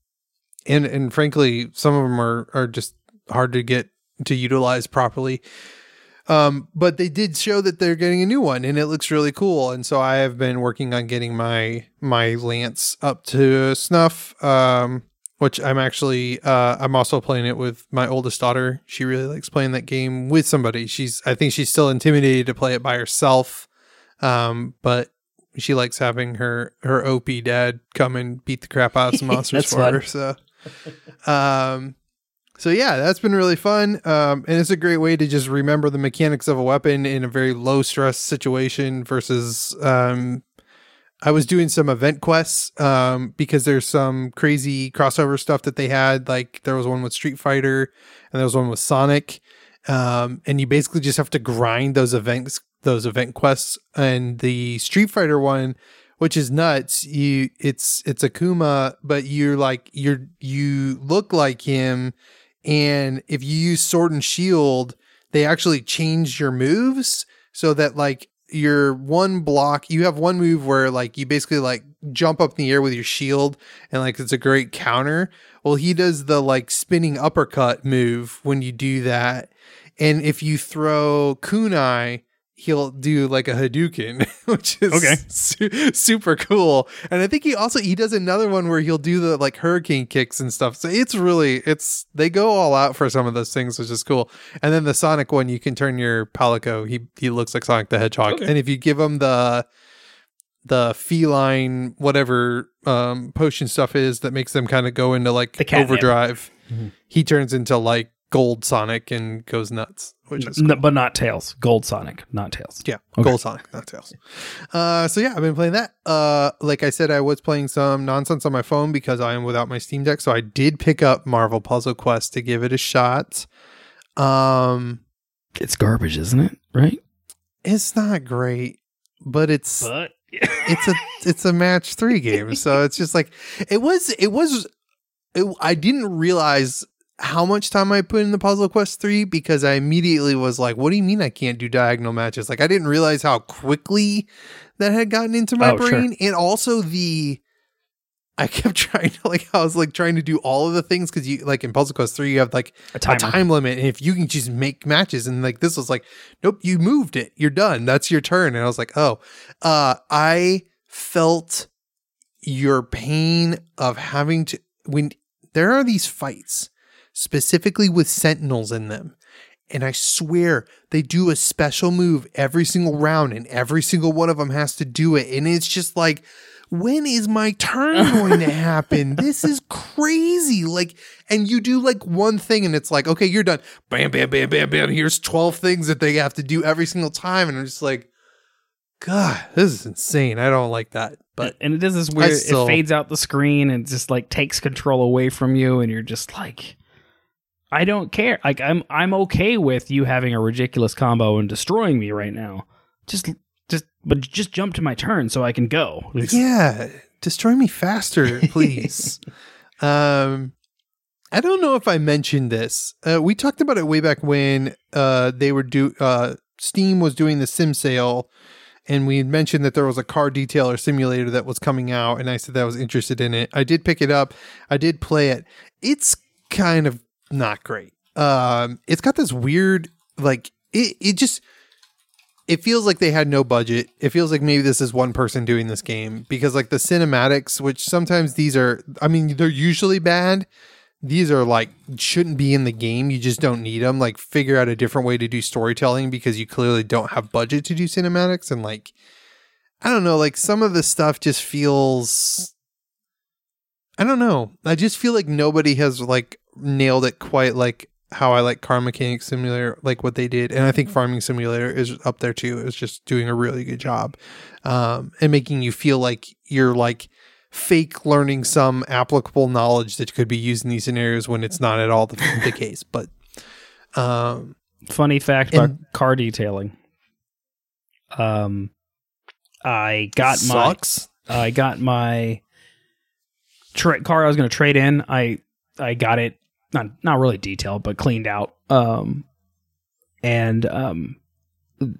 and and frankly, some of them are are just hard to get to utilize properly. Um, but they did show that they're getting a new one and it looks really cool. And so I have been working on getting my my lance up to snuff. Um, which I'm actually uh I'm also playing it with my oldest daughter. She really likes playing that game with somebody. She's I think she's still intimidated to play it by herself. Um, but she likes having her her OP dad come and beat the crap out of some monsters for fun. her. So um so yeah, that's been really fun. Um, and it's a great way to just remember the mechanics of a weapon in a very low stress situation versus um, I was doing some event quests um, because there's some crazy crossover stuff that they had. Like there was one with Street Fighter and there was one with Sonic. Um, and you basically just have to grind those events, those event quests. And the Street Fighter one, which is nuts, you it's it's Akuma, but you're like you're you look like him and if you use sword and shield they actually change your moves so that like your one block you have one move where like you basically like jump up in the air with your shield and like it's a great counter. Well he does the like spinning uppercut move when you do that. And if you throw kunai he'll do like a hadouken which is Okay. su- super cool and i think he also he does another one where he'll do the like hurricane kicks and stuff so it's really it's they go all out for some of those things which is cool and then the sonic one you can turn your palico he he looks like sonic the hedgehog Okay. and if you give him the the feline whatever um potion stuff is that makes them kind of go into like The catnip. overdrive Mhm. he turns into like gold sonic and goes nuts which is N- but not Tails. Gold Sonic, not Tails. yeah, Okay. Gold Sonic, not Tails. Uh, so yeah, I've been playing that. Uh, like I said, I was playing some nonsense on my phone because I am without my Steam Deck. So I did pick up Marvel Puzzle Quest to give it a shot. Um, It's garbage, isn't it? Right? it's not great, but it's But it's a it's a match three game. So it's just like it was it was. It, I didn't realize how much time I put in the Puzzle Quest 3 because I immediately was like, what do you mean I can't do diagonal matches? Like, I didn't realize how quickly that had gotten into my Oh, sure. brain. And also the. I kept trying to like I was like trying to do all of the things because you like in Puzzle Quest 3 you have like a a time limit and if you can just make matches and like this was like nope you moved it you're done that's your turn and i was like oh uh i felt your pain of having to when there are these fights specifically with sentinels in them and i swear they do a special move every single round and every single one of them has to do it and it's just like when is my turn going to happen? This is crazy. Like, and you do like one thing and it's like, okay, you're done. Bam, bam, bam, bam, bam. Here's 12 things that they have to do every single time. And I'm just like, God, this is insane. I don't like that. But and it does this weird. still- it fades out the screen and just like takes control away from you, and you're just like, I don't care. Like I'm I'm okay with you having a ridiculous combo and destroying me right now. Just just but just jump to my turn so I can go. Yeah, destroy me faster, please. um, I don't know if I mentioned this. Uh, we talked about it way back when uh, they were do uh, Steam was doing the Sim sale, and we had mentioned that there was a car detailer simulator that was coming out, and I said that I was interested in it. I did pick it up. I did play it. It's kind of not great. Um, it's got this weird like it. It just it feels like they had no budget. It feels like maybe this is one person doing this game because like the cinematics, which sometimes these are, I mean, they're usually bad. These are like shouldn't be in the game. You just don't need them. Like figure out a different way to do storytelling because you clearly don't have budget to do cinematics and like I don't know, like some of the stuff just feels I don't know. I just feel like nobody has like nailed it quite like how I like Car Mechanic Simulator, like what they did, and I think Farming Simulator is up there too. Is just doing a really good job, um, and making you feel like you're like fake learning some applicable knowledge that could be used in these scenarios when it's not at all the, the case. But um, Funny fact about car detailing. Um, I got my sucks. I got my tra- car I was going to trade in. I I got it not not really detailed, but cleaned out. Um, and um,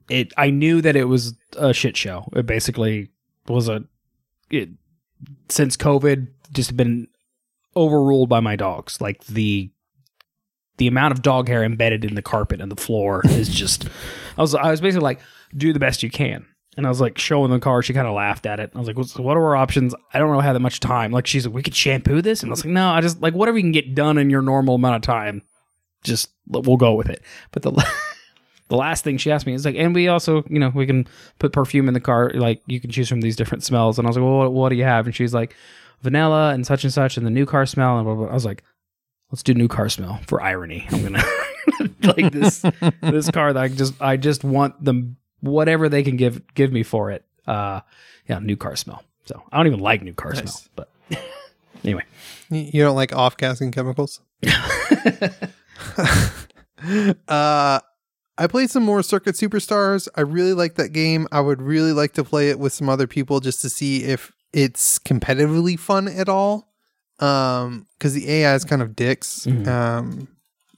it I knew that it was a shit show. It basically was a it since COVID just been overruled by my dogs. Like the the amount of dog hair embedded in the carpet and the floor is just I was I was basically like do the best you can. And I was like showing the car. She kind of laughed at it. I was like, "What's what are our options?" I don't really have that much time. Like she's like, "We could shampoo this," and I was like, "No, I just like whatever you can get done in your normal amount of time. Just we'll go with it." But the the last thing she asked me is like, "And we also, you know, we can put perfume in the car. Like you can choose from these different smells." And I was like, "Well, what, what do you have?" And she's like, "Vanilla and such and such, and the new car smell." And blah, blah, blah. I was like, "Let's do new car smell for irony." I'm gonna like this this car that I just I just want them whatever they can give give me for it. Uh, yeah, new car smell. So I don't even like new car Nice. smell, but anyway, You don't like off gassing chemicals? uh I played some more Circuit Superstars. I really like that game. I would really like to play it with some other people just to see if it's competitively fun at all. Um cuz the AI is kind of dicks. Mhm. Um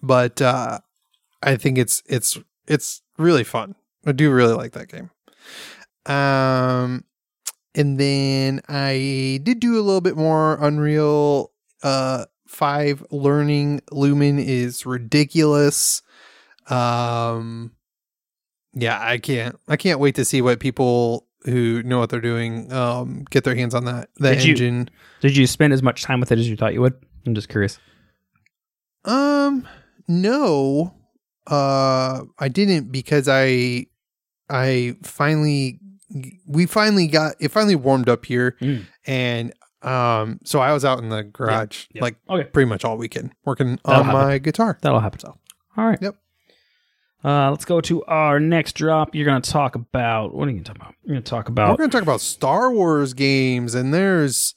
but uh I think it's it's it's really fun. I do really like that game. Um and then I did do a little bit more Unreal uh 5 learning Lumen is ridiculous. Um yeah, I can't I can't wait to see what people who know what they're doing um get their hands on that that Did you- engine. did you spend as much time with it as you thought you would? I'm just curious. Um, no, uh, I didn't because I, I finally, we finally got it finally warmed up here, Mm. and um, so I was out in the garage like Okay, pretty much all weekend working That'll on happen. my guitar. that'll happen. So. All right. Yep. Uh, let's go to our next drop. You're going to talk about what are you going to talk about? You're going to talk about We're going to talk about Star Wars games, and there's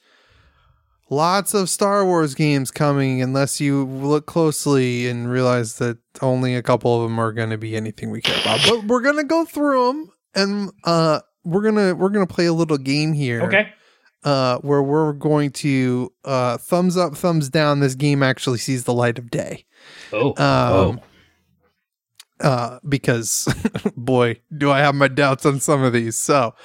lots of Star Wars games coming unless you look closely and realize that only a couple of them are going to be anything we care about. But we're going to go through them and uh we're going to we're going to play a little game here. okay. Uh where we're going to uh thumbs up, thumbs down this game actually sees the light of day. Oh, Um uh, because boy, do I have my doubts on some of these. So,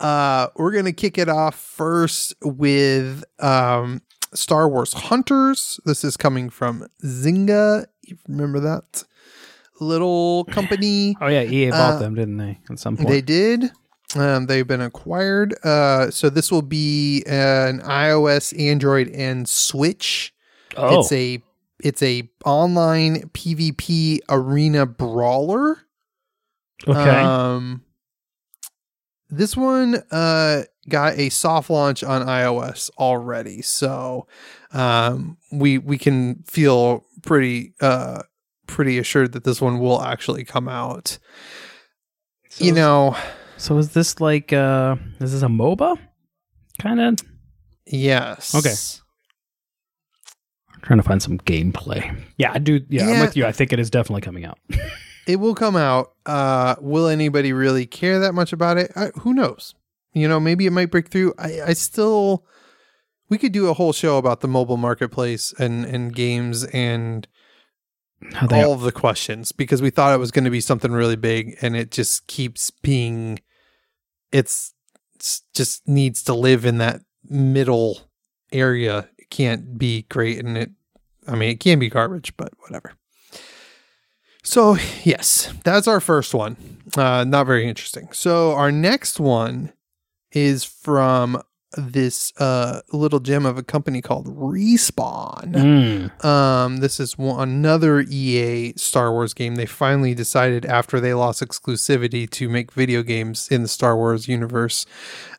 uh, we're gonna kick it off first with um, Star Wars Hunters. This is coming from Zynga. You remember that little company? oh yeah, EA bought uh, them, didn't they? At some point. They did. Um, they've been acquired. Uh, so this will be an iOS, Android, and Switch. oh, It's a it's a online PvP arena brawler. okay. Um this one uh got a soft launch on iOS already. So um we we can feel pretty uh pretty assured that this one will actually come out. So you is- know, So is this like uh is this a MOBA? Kind of yes. Okay. I'm trying to find some gameplay. Yeah, I do yeah, I'm with you. I think it is definitely coming out. It will come out. Uh, will anybody really care that much about it? I, who knows? You know, maybe it might break through. I, I still, we could do a whole show about the mobile marketplace and and games and all of the questions because we thought it was going to be something really big and it just keeps being it's, it's just needs to live in that middle area it can't be great and it i mean it can be garbage but whatever so yes that's our first one uh not very interesting so our next one is from this uh little gem of a company called respawn Mm. um, this is one, another EA Star Wars game. They finally decided after they lost exclusivity to make video games in the Star Wars universe.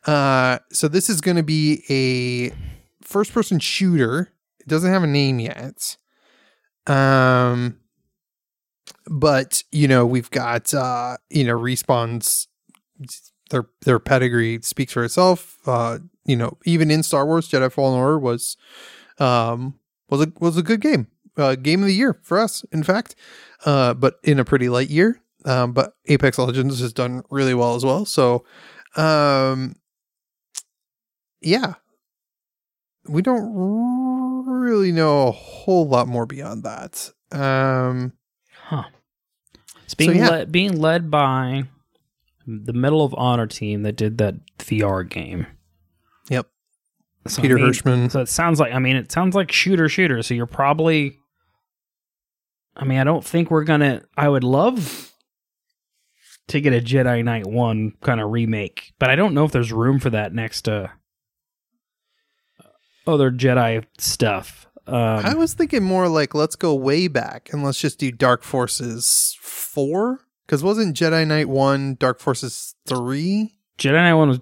Uh, so this is going to be a first-person shooter. It doesn't have a name yet. Um, but you know we've got uh, you know respawns. Their their pedigree speaks for itself. Uh, you know even in Star Wars, Jedi Fallen Order was um was a was a good game. Uh, game of the year for us, in fact, uh, but in a pretty light year. Um, but Apex Legends has done really well as well. So, um, yeah, we don't really know a whole lot more beyond that. Um, Huh. It's being yeah. led being led by the Medal of Honor team that did that VR game. Yep. So, Peter I mean, Hirschmann. So it sounds like I mean it sounds like shooter shooter. So you're probably. I mean, I don't think we're gonna. I would love to get a Jedi Knight One kind of remake, but I don't know if there's room for that next to other Jedi stuff. Um, I was thinking more like let's go way back and let's just do Dark Forces four because wasn't Jedi Knight one Dark Forces three? Jedi Knight One was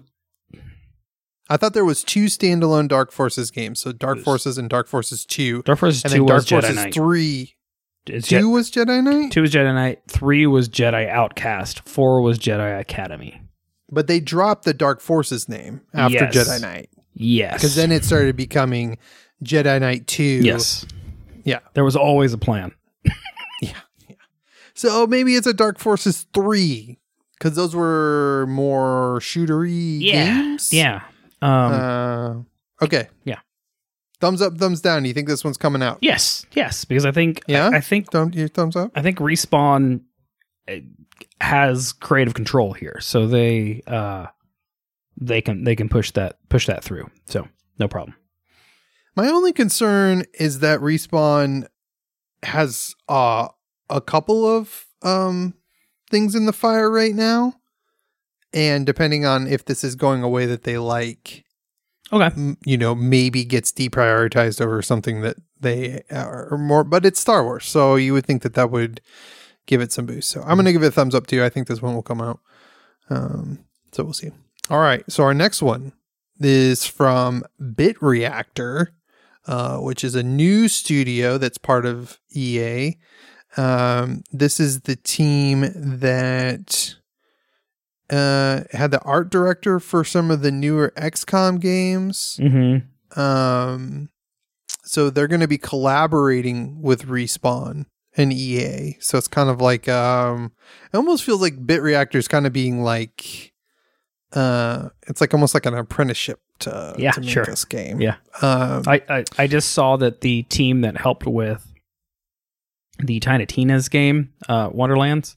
I thought there was two standalone Dark Forces games, so Dark Forces and Dark Forces Two, Dark Forces and Two then Dark was Jedi Forces Knight. Three. It's Two Je- was Jedi Knight, Two was Jedi Knight. Three was Jedi Outcast. Four was Jedi Academy. but they dropped the Dark Forces name after Yes. Jedi Knight Yes, because then it started becoming Jedi Knight Two. yes, Yeah. There was always a plan. Yeah. yeah. So maybe it's a Dark Forces Three because those were more shootery games. yeah. Um, Uh, okay. Yeah. Thumbs up, thumbs down. Do you think this one's coming out? yes, yes. Because I think Yeah? I, I think Thumb, your thumbs up. I think respawn uh, has creative control here, so they uh they can they can push that push that through. So no problem. My only concern is that respawn has uh, a couple of um, things in the fire right now, and depending on if this is going away that they like, Okay. m- you know, maybe gets deprioritized over something that they are more. But it's Star Wars, so you would think that that would give it some boost. So I'm going to give it a thumbs up to you. I think this one will come out. Um, so we'll see. All right. So our next one is from Bit Reactor, uh, which is a new studio that's part of EA. Um, this is the team that uh, had the art director for some of the newer XCOM games. Mm-hmm. Um, so they're going to be collaborating with Respawn and EA. So it's kind of like um, it almost feels like Bit Reactors kind of being like uh, it's like almost like an apprenticeship to Yeah, to make sure. this game. Yeah. Um, I, I I just saw that the team that helped with the Tiny Tina's game, uh, Wonderlands,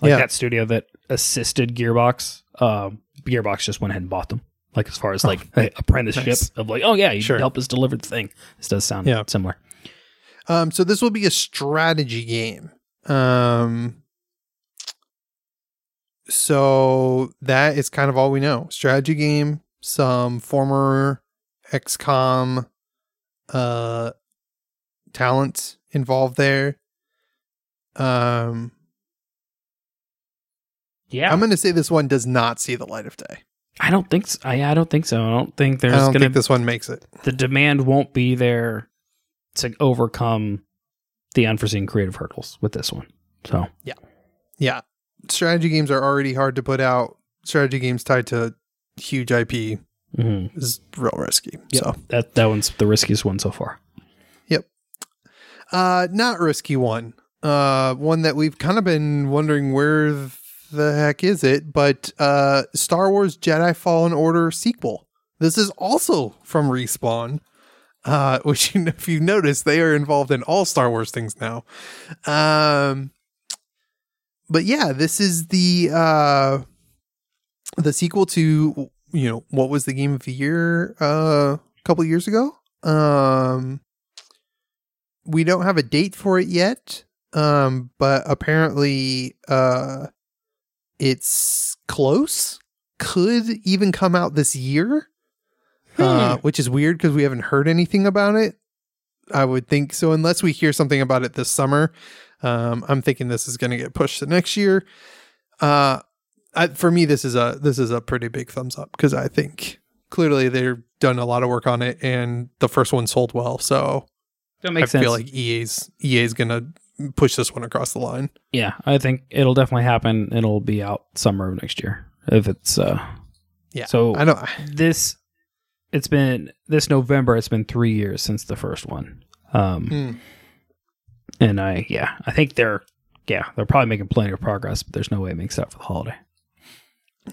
like Yeah. that studio that assisted Gearbox, uh, Gearbox just went ahead and bought them. Like as far as like a apprenticeship nice. of like, oh yeah, you Sure. help us deliver the thing. This does sound Yeah. similar. Um, so this will be a strategy game. Um, so that is kind of all we know. Strategy game, some former XCOM uh talent involved there. Um, Yeah, I'm going to say this one does not see the light of day. I don't think so. I, I don't think so. I don't think there's I don't gonna think this one makes it. the demand won't be there to overcome the unforeseen creative hurdles with this one. So yeah. Yeah. Strategy games are already hard to put out. Strategy games tied to huge IP mhm. is real risky. Yep. So that that one's the riskiest one so far. Yep. Uh, not risky one. Uh, one that we've kind of been wondering where the heck is it, but uh, Star Wars Jedi Fallen Order sequel This is also from Respawn, uh, which if you notice, they are involved in all Star Wars things now. Um, but yeah, this is the uh, the sequel to you know what was the game of the year uh, a couple years ago. Um, we don't have a date for it yet, um, but apparently, uh, it's close. Could even come out this year, uh, Hmm. which is weird because we haven't heard anything about it. I would think so, unless we hear something about it this summer. Um, I'm thinking this is going to get pushed to next year. Uh, I, for me, this is a this is a pretty big thumbs up because I think clearly they've done a lot of work on it, and the first one sold well. So That I makes sense. feel like EA's EA's gonna push this one across the line. yeah, I think it'll definitely happen. It'll be out summer of next year if it's uh Yeah, So I know. this it's been this November. It's been three years since the first one. Um, Hmm. and I yeah, I think they're yeah they're probably making plenty of progress, but there's no way it makes up for the holiday.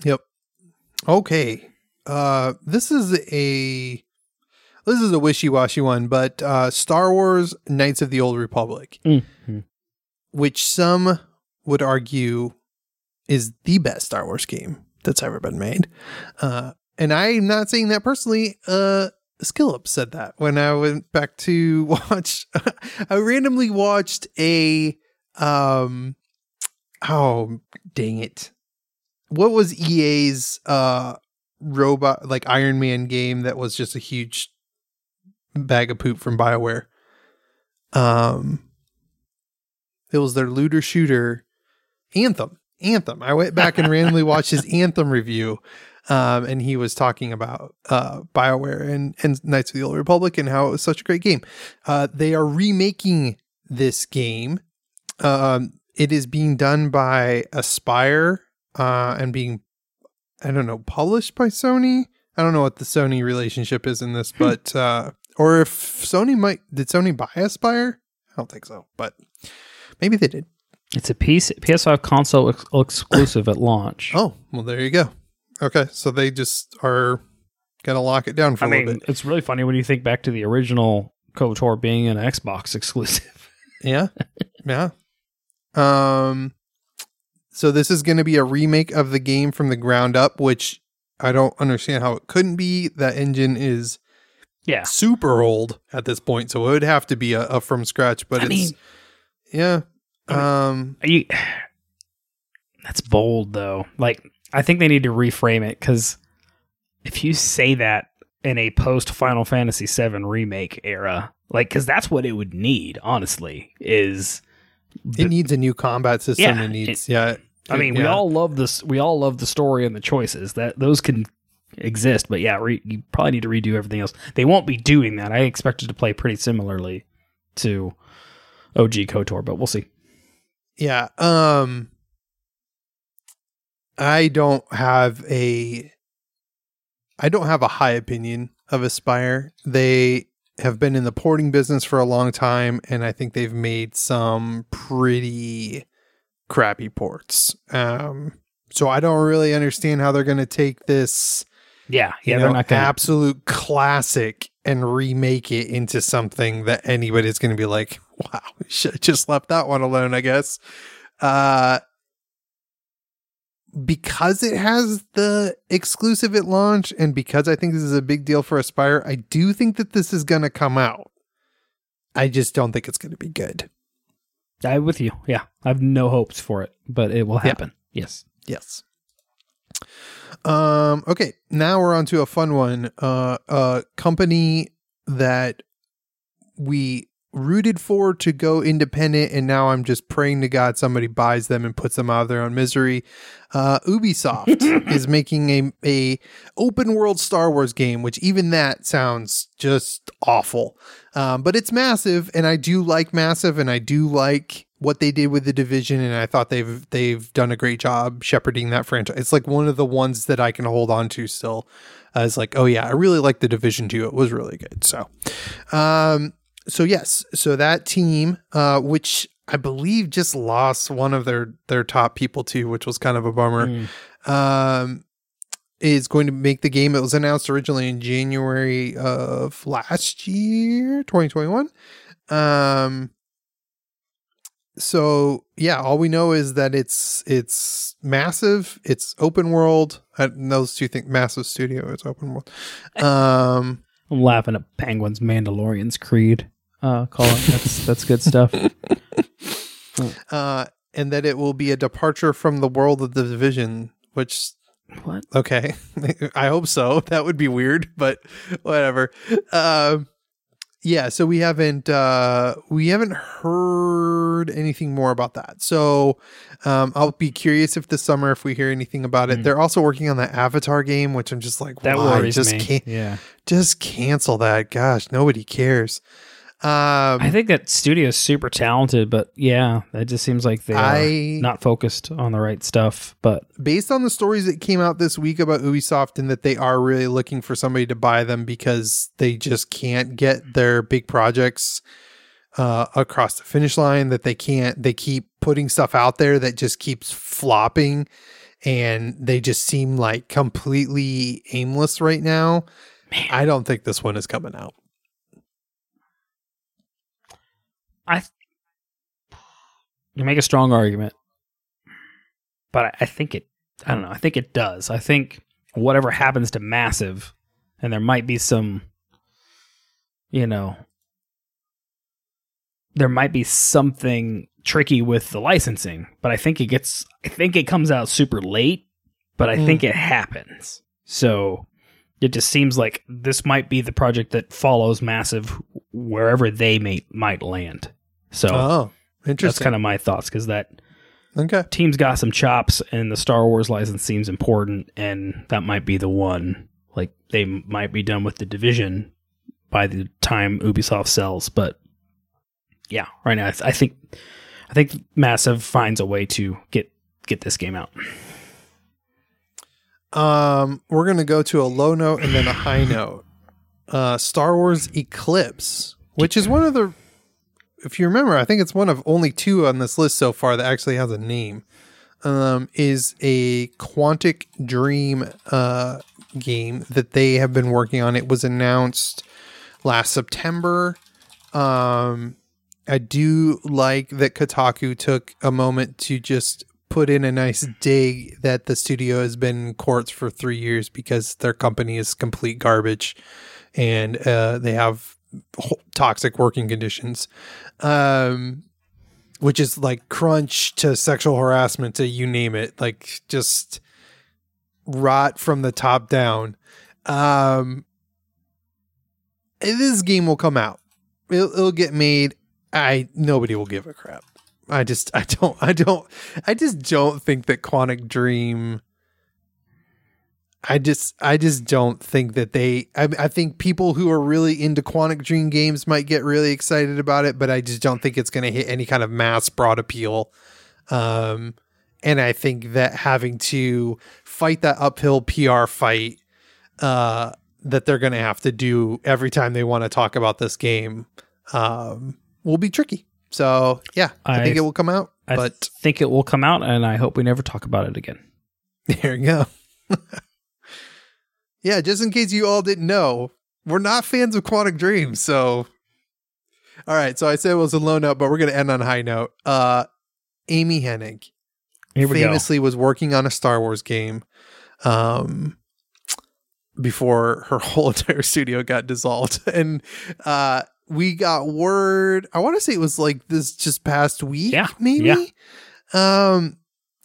Yep. Okay. Uh, this is a this is a wishy washy one, but uh, Star Wars: Knights of the Old Republic, Mhm. which some would argue is the best Star Wars game that's ever been made. Uh, and I'm not saying that personally. Uh, Skillup said that when I went back to watch. I randomly watched a um. Oh dang it! What was EA's uh robot like Iron Man game that was just a huge bag of poop from BioWare? Um, it was their looter shooter Anthem. Anthem. I went back and randomly watched his Anthem review. Um, and he was talking about uh, BioWare and, and Knights of the Old Republic and how it was such a great game. Uh, they are remaking this game. Um, it is being done by Aspyr uh, and being, I don't know, published by Sony. I don't know what the Sony relationship is in this, but uh, or if Sony might did Sony buy Aspyr? I don't think so, but maybe they did. It's a piece PS5 console ex- exclusive at launch. Oh, well, there you go. Okay, so they just are gonna lock it down for I a little mean, bit. it's really funny when you think back to the original KOTOR being an Xbox exclusive. Yeah, yeah. Um, so this is going to be a remake of the game from the ground up, which I don't understand how it couldn't be. That engine is Yeah. super old at this point, so it would have to be a, a from scratch. But I it's mean, yeah. Um, you, that's bold though. Like, I think they need to reframe it because if you say that in a post Final Fantasy VII remake era, like, because that's what it would need, honestly, is. It needs a new combat system. Yeah, it needs yeah. I mean, we yeah. all love this. We all love the story and the choices that those can exist, but yeah, re, you probably need to redo everything else. They won't be doing that. I expect it to play pretty similarly to OG Kotor, but we'll see. Yeah. Um I don't have a I don't have a high opinion of Aspyr. They have been in the porting business for a long time and I think they've made some pretty crappy ports. Um so I don't really understand how they're going to take this Yeah, you yeah, know, they're not going. to absolute classic and remake it into something that anybody's going to be like, wow, should have just left that one alone, I guess. Uh, because it has the exclusive at launch and because I think this is a big deal for Aspyr, I do think that this is going to come out. I just don't think it's going to be good. I'm with you. Yeah, I have no hopes for it, but it will Yeah. happen. Yes. Yes. Um, okay, now we're on to a fun one. Uh, a company that we rooted for to go independent, and now I'm just praying to God somebody buys them and puts them out of their own misery. Uh, Ubisoft is making a a open world Star Wars game, which even that sounds just awful. Um, but it's massive, and I do like massive, and I do like what they did with the division, and I thought they've they've done a great job shepherding that franchise. It's like one of the ones that I can hold on to still. As like, oh yeah, I really like the division too. It was really good. So, um, so yes, so that team, uh, which I believe just lost one of their their top people too, which was kind of a bummer Mm. um, is going to make the game. It was announced originally in January of last year, 2021. Um, so yeah, all we know is that it's it's massive. It's open world. I, those two things: massive studio. It's open world. Um, I'm laughing at Penguin's Mandalorian's Creed. Uh, call. That's that's good stuff. uh, and that it will be a departure from the world of the division. Which what? Okay, I hope so. That would be weird, but whatever. Um yeah so we haven't uh we haven't heard anything more about that so um i'll be curious if this summer if we hear anything about it Mm. they're also working on the avatar game which i'm just like That why? worries just me. can't Yeah, just cancel that gosh nobody cares um I think that studio is super talented, but yeah, it just seems like they are I- not focused on the right stuff. But based on the stories that came out this week about Ubisoft and that they are really looking for somebody to buy them because they just can't get their big projects uh, across the finish line, that they can't, they keep putting stuff out there that just keeps flopping and they just seem like completely aimless right now. I don't think this one is coming out. I you make a strong argument, but I, I think it. I don't know. I think it does. I think whatever happens to Massive, and there might be some, you know, there might be something tricky with the licensing, but I think it gets. I think it comes out super late, but I Mm. think it happens. So it just seems like this might be the project that follows Massive wherever they may might land. So Oh, that's kind of my thoughts because that okay. team's got some chops, and the Star Wars license seems important, and that might be the one. Like they might be done with the division by the time Ubisoft sells, but yeah, right now I, th- I think I think Massive finds a way to get get this game out. Um, we're gonna go to a low note and then a high note. Uh, Star Wars Eclipse, which is one of the, if you remember, I think it's one of only two on this list so far that actually has a name. Um, is a Quantic Dream uh game that they have been working on. It was announced last September. Um, I do like that Kotaku took a moment to just put in a nice dig that the studio has been in courts for three years because their company is complete garbage and uh, they have toxic working conditions. Um, which is like crunch to sexual harassment to you name it, like just rot from the top down. Um, this game will come out. It'll, it'll get made. I nobody will give a crap. I just I don't I don't I just don't think that Quantic Dream. I just I just don't think that they. I, I think people who are really into Quantic Dream games might get really excited about it, but I just don't think it's going to hit any kind of mass broad appeal. Um, and I think that having to fight that uphill PR fight, uh, that they're going to have to do every time they want to talk about this game, um, will be tricky. So yeah, I, I- think it will come out, I but think it will come out, and I hope we never talk about it again. there you go. yeah, just in case you all didn't know, we're not fans of Quantic Dreams. So, all right. So I said it was a low note, but we're going to end on a high note. Uh, Amy Hennig famously was working on a Star Wars game um, before her whole entire studio got dissolved. And uh, we got word, I want to say it was like this just past week, Yeah, maybe, yeah. um,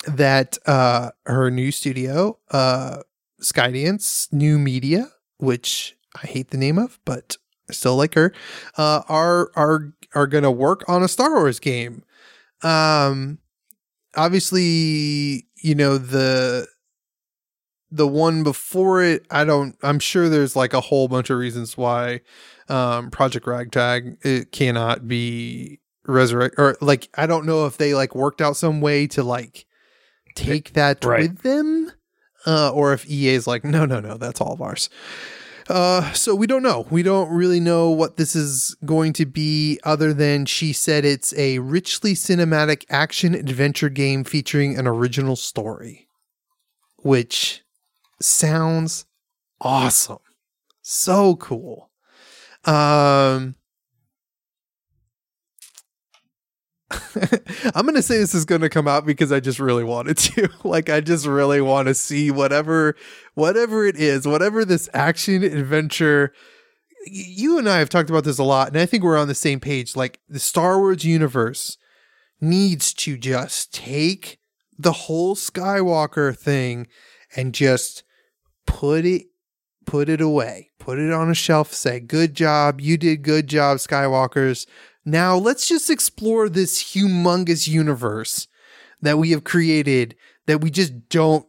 that uh, her new studio, uh, Skydance New Media, which I hate the name of, but I still like her, uh, are are are going to work on a Star Wars game. Um, obviously, you know the the one before it. I don't. I'm sure there's like a whole bunch of reasons why um, Project Ragtag it cannot be resurrect or like I don't know if they like worked out some way to like take that Right. with them uh, or if EA is like, no, no, no, that's all of ours. Uh, so we don't know. We don't really know what this is going to be, other than she said it's a richly cinematic action adventure game featuring an original story, which sounds awesome. So cool. Um I'm going to say this is going to come out because I just really wanted to. like I just really want to see whatever whatever it is, whatever this action adventure you and I have talked about this a lot and I think we're on the same page like the Star Wars universe needs to just take the whole Skywalker thing and just put it put it away. Put it on a shelf, say, "Good job. You did good job, Skywalkers." Now, let's just explore this humongous universe that we have created that we just don't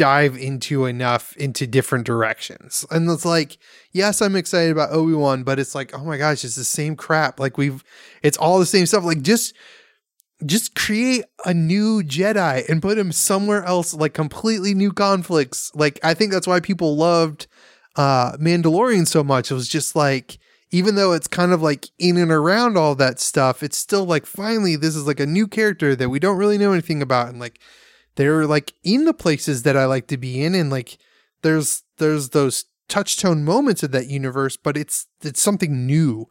dive into enough into different directions. And it's like, yes, I'm excited about Obi-Wan, but it's like, oh my gosh, it's the same crap. Like we've it's all the same stuff. Like just just create a new Jedi and put him somewhere else, like completely new conflicts. Like I think that's why people loved uh Mandalorian so much. It was just like even though it's kind of like in and around all that stuff, it's still like finally this is like a new character that we don't really know anything about and like they're like in the places that I like to be in and like there's there's those touchstone moments of that universe, but it's it's something new.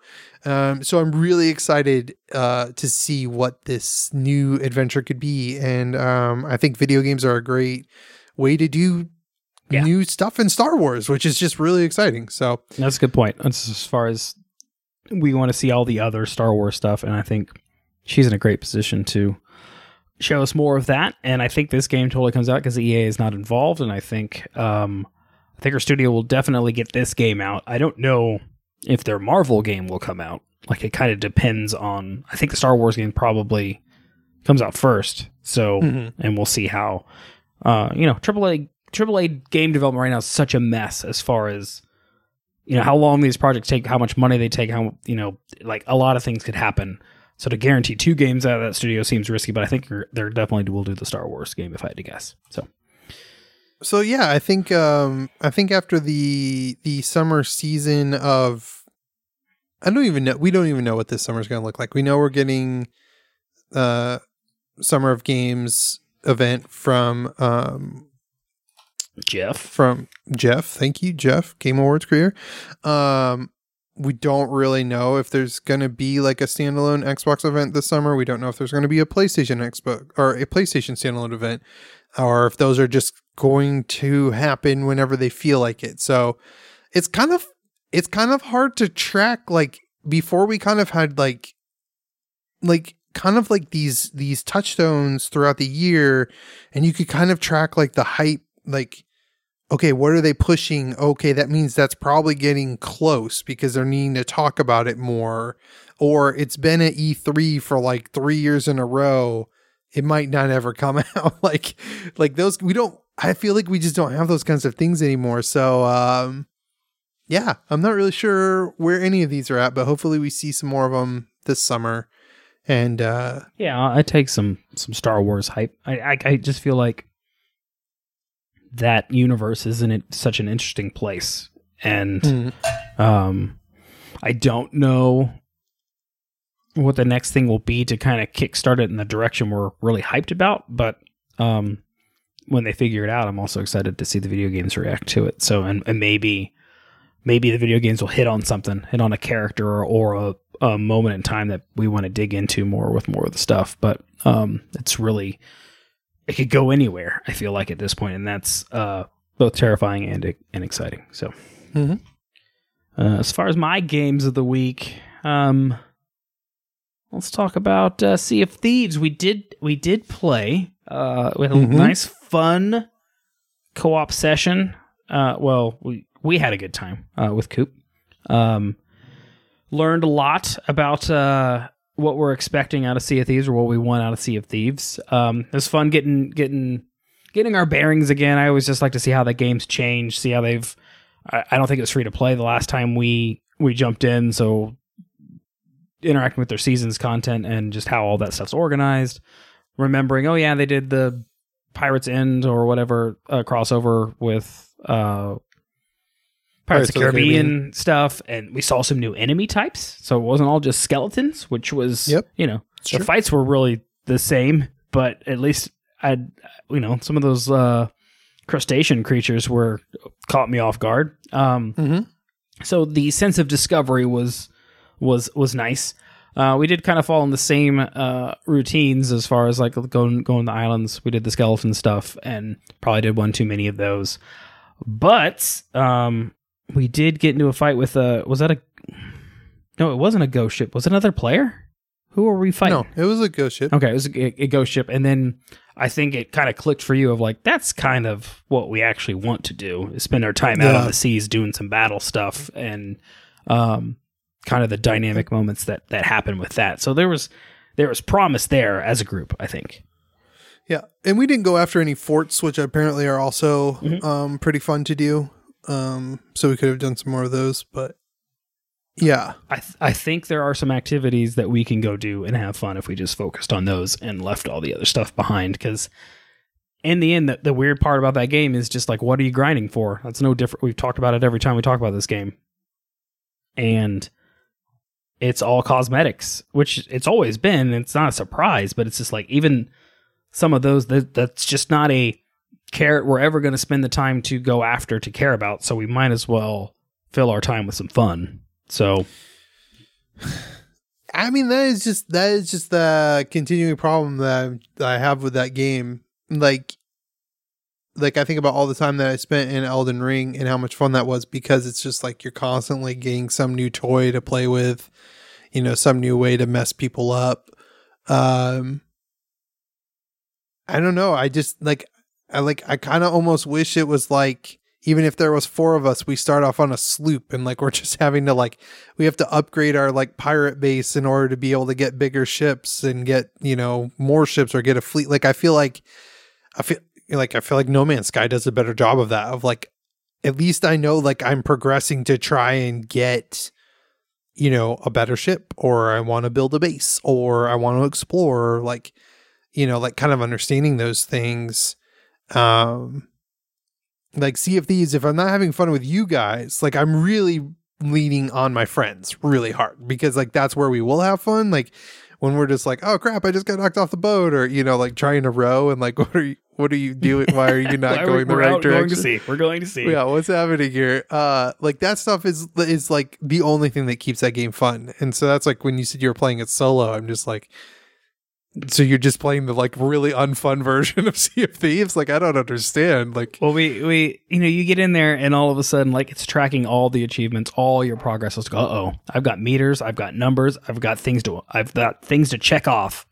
Um, so I'm really excited uh, to see what this new adventure could be, and um, I think video games are a great way to do Yeah. new stuff in Star Wars, which is just really exciting. So That's a good point. That's as far as we want to see all the other Star Wars stuff, and I think she's in a great position to show us more of that. And I think this game totally comes out because EA is not involved, and I think um, I think her studio will definitely get this game out. I don't know if their Marvel game will come out. Like it kind of depends on. I think the Star Wars game probably comes out first. So, Mhm. and we'll see how. Uh, you know, AAA AAA game development right now is such a mess as far as you know how long these projects take, how much money they take, how you know, like a lot of things could happen. So to guarantee two games out of that studio seems risky, but I think they're- definitely will do the Star Wars game if I had to guess. So So yeah, I think um I think after the the summer season of I don't even know we don't even know what this summer is going to look like. We know we're getting uh summer of games event from um Jeff, from Jeff. Thank you, Jeff, Game Awards creator. Um we don't really know if there's going to be like a standalone Xbox event this summer. We don't know if there's going to be a PlayStation Xbox or a PlayStation standalone event or if those are just going to happen whenever they feel like it. So it's kind of it's kind of hard to track like before we kind of had like like kind of like these these touchstones throughout the year and you could kind of track like the hype like okay what are they pushing? Okay that means that's probably getting close because they're needing to talk about it more. Or it's been at E3 for like 3 years in a row. It might not ever come out. Like like those we don't i feel like we just don't have those kinds of things anymore. So um yeah i'm not really sure where any of these are at but hopefully we see some more of them this summer. And uh yeah, I take some some Star Wars hype. I I, I just feel like that universe is in it such an interesting place, and mm, Um, I don't know what the next thing will be to kind of kickstart it in the direction we're really hyped about, but um, when they figure it out, I'm also excited to see the video games react to it. So, and, and maybe maybe the video games will hit on something, hit on a character or, or a, a moment in time that we want to dig into more with more of the stuff. But um, it's really it could go anywhere. I feel like at this point, and that's uh, both terrifying and and exciting. So. mhm. Uh, as far as my games of the week, um, let's talk about uh, Sea of Thieves. We did we did play uh, with a Mhm. nice, fun co-op session. Uh, well, we we had a good time uh, with Coop. Um, learned a lot about uh, what we're expecting out of Sea of Thieves, or what we want out of Sea of Thieves. Um, it was fun getting getting getting our bearings again. I always just like to see how the games change, see how they've I, I don't think it was free to play the last time we we jumped in, so interacting with their seasons content and just how all that stuff's organized. Remembering, oh yeah, they did the Pirates End or whatever uh, crossover with uh, Pirates, of the Caribbean, stuff, and we saw some new enemy types. So it wasn't all just skeletons, which was Yep. you know the fights were really the same, but at least I, you know, some of those uh, crustacean creatures were caught me off guard. Um, Mhm. so the sense of discovery was was was nice. Uh, we did kind of fall in the same uh, routines as far as like going going to the islands. We did the skeleton stuff and probably did one too many of those. But um, we did get into a fight with a was that a no? It wasn't a ghost ship. Was it another player? Who were we fighting? No, it was a ghost ship. Okay, it was a, a ghost ship, and then I think it kind of clicked for you of like that's kind of what we actually want to do: is spend our time out Yeah. on the seas doing some battle stuff and um, kind of the dynamic moments that that happen with that. So there was there was promise there as a group. I think. Yeah, and we didn't go after any forts, which apparently are also Mhm. um, pretty fun to do. Um, so we could have done some more of those, but yeah, I th- I think there are some activities that we can go do and have fun if we just focused on those and left all the other stuff behind. Because in the end, the, the weird part about that game is just like, what are you grinding for? That's no different. We've talked about it every time we talk about this game, and it's all cosmetics, which it's always been. It's not a surprise, but it's just like even some of those that that's just not a carrot we're ever going to spend the time to go after to care about. So we might as well fill our time with some fun. So I mean that is just that is just the continuing problem that, I- that I have with that game. Like, like I think about all the time that I spent in Elden Ring and how much fun that was because it's just like you're constantly getting some new toy to play with, you know, some new way to mess people up. Um, I don't know. I just like I like I kind of almost wish it was like even if there was four of us, we start off on a sloop and like we're just having to like we have to upgrade our like pirate base in order to be able to get bigger ships and get you know more ships or get a fleet. Like I feel like I feel like I feel like No Man's Sky does a better job of that. Of like at least I know like I'm progressing to try and get you know a better ship or I want to build a base or I want to explore like you know like kind of understanding those things um like Sea of Thieves, if I'm not having fun with you guys, like I'm really leaning on my friends really hard because like that's where we will have fun. Like when we're just like, oh crap, I just got knocked off the boat, or you know, like trying to row and like what are you what are you doing? Why are you not going the we're right out direction? Going to see. We're going to see. Yeah, what's happening here? Uh like that stuff is is like the only thing that keeps that game fun. And so that's like when you said you were playing it solo, I'm just like so you're just playing the like really unfun version of Sea of Thieves? Like I don't understand. Like Well, we we you know you get in there and all of a sudden like it's tracking all the achievements, all your progress. Let's go. Uh oh, I've got meters, I've got numbers, I've got things to I've got things to check off,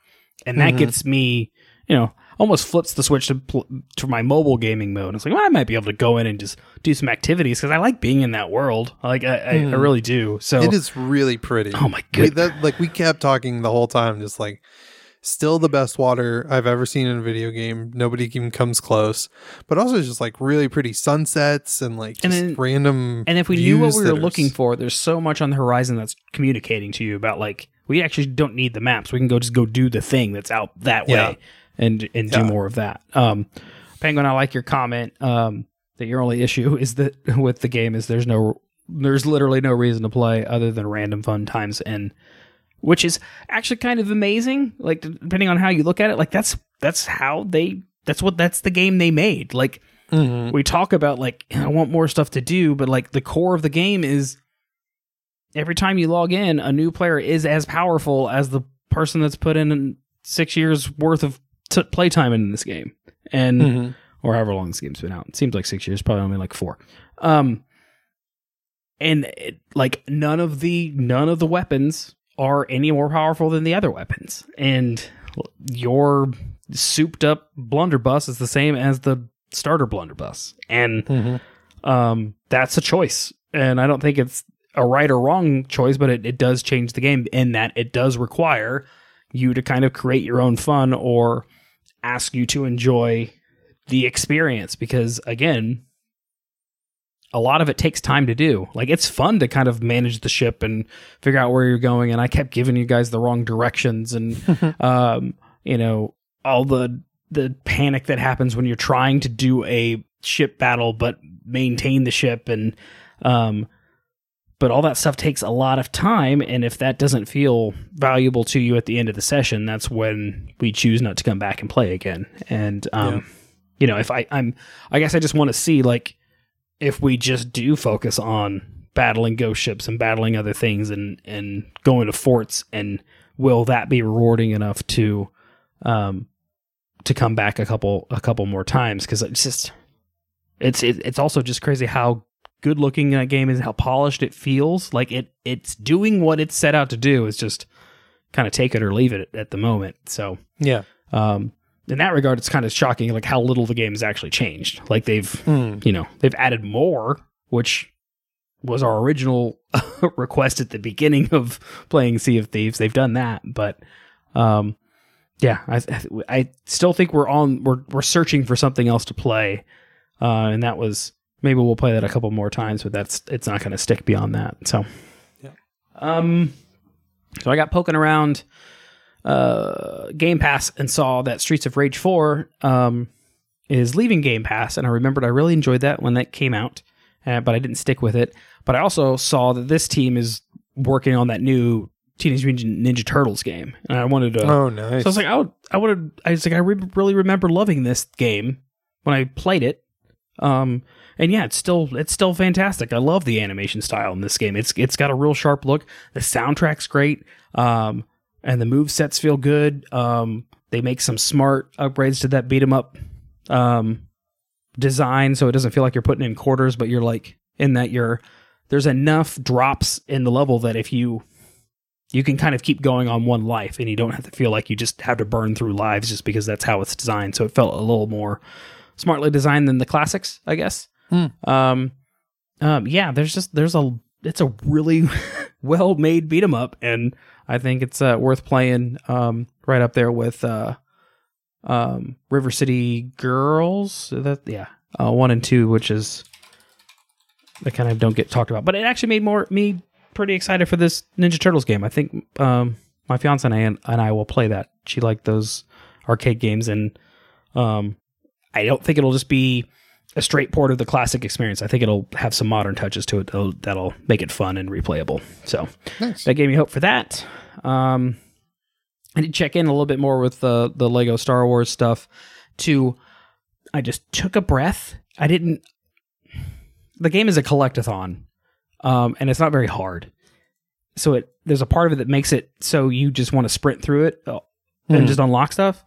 and that Mhm. gets me, you know, almost flips the switch to pl- to my mobile gaming mode. It's like well, I might be able to go in and just do some activities because I like being in that world. Like I, I, I Mhm. really do. So it is really pretty. oh my god, that like we kept talking the whole time, just like still the best water I've ever seen in a video game. Nobody even comes close. But also just like really pretty sunsets and like And just then- random. And if we knew what we were looking for, there's so much on the horizon that's communicating to you about like we actually don't need the maps. We can go just go do the thing that's out that Yeah. way and and do more of that. Um, Penguin, I like your comment. Um, that your only issue is that with the game is there's no there's literally no reason to play other than random fun times and which is actually kind of amazing. Like depending on how you look at it, like that's that's how they that's what that's the game they made. Like Mhm. we talk about like I want more stuff to do, but like the core of the game is every time you log in, a new player is as powerful as the person that's put in six years worth of t- playtime in this game, and Mhm. or however long this game's been out. It seems like six years, probably only like four. Um, and it, like none of the none of the weapons are any more powerful than the other weapons, and your souped up blunderbuss is the same as the starter blunderbuss, and Mhm. um, that's a choice. And I don't think it's a right or wrong choice, but it, it does change the game in that it does require you to kind of create your own fun or ask you to enjoy the experience because again a lot of it takes time to do. Like it's fun to kind of manage the ship and figure out where you're going and i kept giving you guys the wrong directions and um you know all the the panic that happens when you're trying to do a ship battle but maintain the ship and um but all that stuff takes a lot of time and if that doesn't feel valuable to you at the end of the session that's when we choose not to come back and play again. And um you know, if I I'm I guess I just want to see like if we just do focus on battling ghost ships and battling other things and and going to forts and will that be rewarding enough to um to come back a couple a couple more times? Because it's just it's it, it's also just crazy how good looking that game is how polished it feels. Like it it's doing what it's set out to do. Is just kind of take it or leave it at the moment. So Yeah. um in that regard it's kind of shocking like how little the game has actually changed like they've Mm. you know they've added more which was our original request at the beginning of playing sea of thieves they've done that but um yeah i i still think we're on we're we're searching for something else to play uh and that was maybe we'll play that a couple more times but that's it's not going to stick beyond that so Yeah. um so i got poking around uh game pass and saw that streets of rage 4 um is leaving Game Pass, and I remembered I really enjoyed that when that came out, uh, but I didn't stick with it. But I also saw that this team is working on that new Teenage Mutant Ninja Turtles game, and I wanted to. Oh, nice. So I was like, I would, I would, I was like, I re- really remember loving this game when I played it. Um, and yeah, it's still, it's still fantastic. I love the animation style in this game. It's, it's got a real sharp look. The soundtrack's great. Um, and the move sets feel good. Um, they make some smart upgrades to that beat 'em up, um, design, so it doesn't feel like you're putting in quarters, but you're like in that you're. There's enough drops in the level that if you you can kind of keep going on one life and you don't have to feel like you just have to burn through lives just because that's how it's designed. So it felt a little more smartly designed than the classics, I guess. Hmm. Um, um, yeah, there's just there's a it's a really well made beat 'em up, and I think it's uh, worth playing. Um, right up there with uh, um, River City Girls. That yeah, uh, one and two, which is that kind of don't get talked about, but it actually made more me pretty excited for this Ninja Turtles game. I think um, my fiance and I, and I will play that. She liked those arcade games, and um, I don't think it'll just be a straight port of the classic experience. I think it'll have some modern touches to it that'll, that'll make it fun and replayable. So nice. that gave me hope for that. Um, I did check in a little bit more with the the Lego Star Wars stuff. To I just took a breath. I didn't. The game is a collectathon, um, and it's not very hard. So it there's a part of it that makes it so you just want to sprint through it uh, and Hmm. just unlock stuff.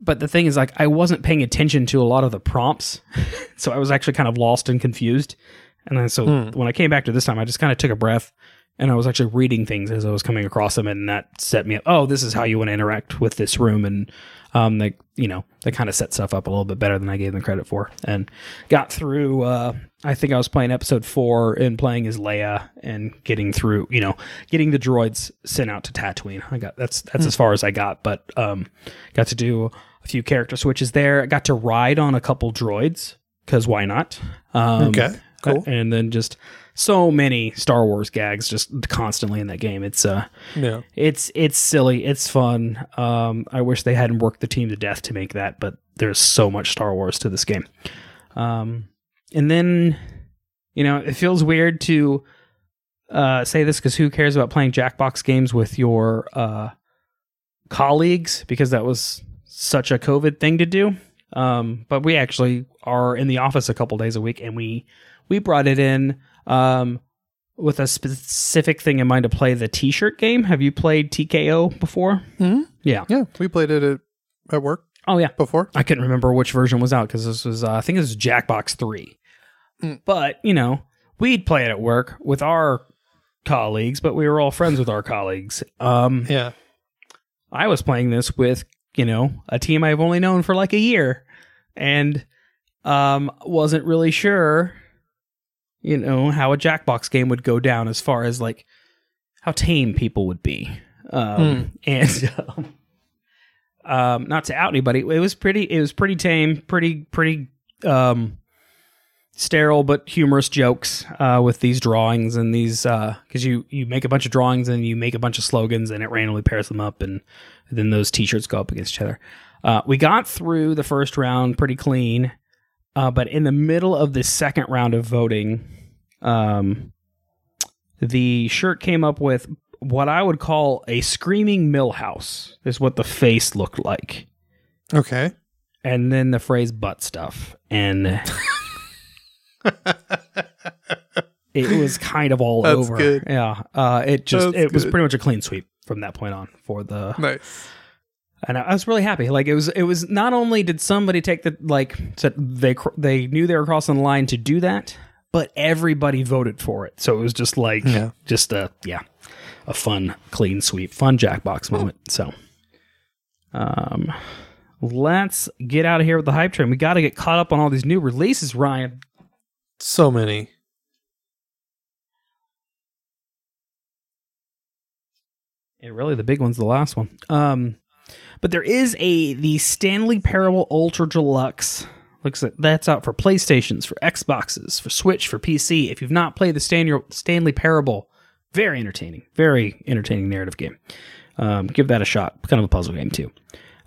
But the thing is, like, I wasn't paying attention to a lot of the prompts, so I was actually kind of lost and confused. And then so Hmm. when I came back to this time, I just kind of took a breath and I was actually reading things as I was coming across them, and that set me up. Oh, this is how you want to interact with this room, and um, they, you know, they kind of set stuff up a little bit better than I gave them credit for, and got through. Uh, I think I was playing episode four and playing as Leia and getting through, you know, getting the droids sent out to Tatooine. I got that's that's as far as I got, but um, got to do a few character switches there. I got to ride on a couple droids because why not? Um, okay. Cool. and then just so many Star Wars gags just constantly in that game. It's uh yeah. it's it's silly, it's fun. Um I wish they hadn't worked the team to death to make that, but there's so much Star Wars to this game. Um and then you know, it feels weird to uh say this cuz who cares about playing Jackbox games with your uh colleagues because that was such a COVID thing to do. Um, but we actually are in the office a couple days a week, and we we brought it in um, with a specific thing in mind to play the T-shirt game. Have you played TKO before? Mhm. Yeah. Yeah. We played it at, at work Oh yeah. before. I couldn't remember which version was out because this was uh, I think this was Jackbox three. Mm. But you know, we'd play it at work with our colleagues, but we were all friends with our colleagues. Um, Yeah. I was playing this with, you know, a team I've only known for like a year and um wasn't really sure you know how a Jackbox game would go down as far as like how tame people would be. Um and um, um not to out anybody, it was pretty it was pretty tame, pretty pretty um sterile but humorous jokes uh, with these drawings and these because you you make a bunch of drawings and you make a bunch of slogans and it randomly pairs them up and then those t-shirts go up against each other. Uh, we got through the first round pretty clean, uh, but in the middle of the second round of voting, um, the shirt came up with what I would call a screaming Milhouse. Is what the face looked like. Okay. and then the phrase butt stuff. And it was kind of all That's over. good. Yeah. Uh, it just, That's it was good. pretty much a clean sweep from that point on for the nice. And I, was really happy. Like it was, it was not only did somebody take the like said they they knew they were crossing the line to do that, but everybody voted for it. So it was just like Yeah. just a yeah, a fun clean sweep, fun Jackbox moment. So, um, let's get out of here with the hype train. We got to get caught up on all these new releases, Ryan. So many. And really, the big one's the last one. Um, but there is a the Stanley Parable Ultra Deluxe. Looks like that's out for PlayStations, for Xboxes, for Switch, for PC. If you've not played the Stan- Stanley Parable, very entertaining, very entertaining narrative game. Um, give that a shot. Kind of a puzzle game too.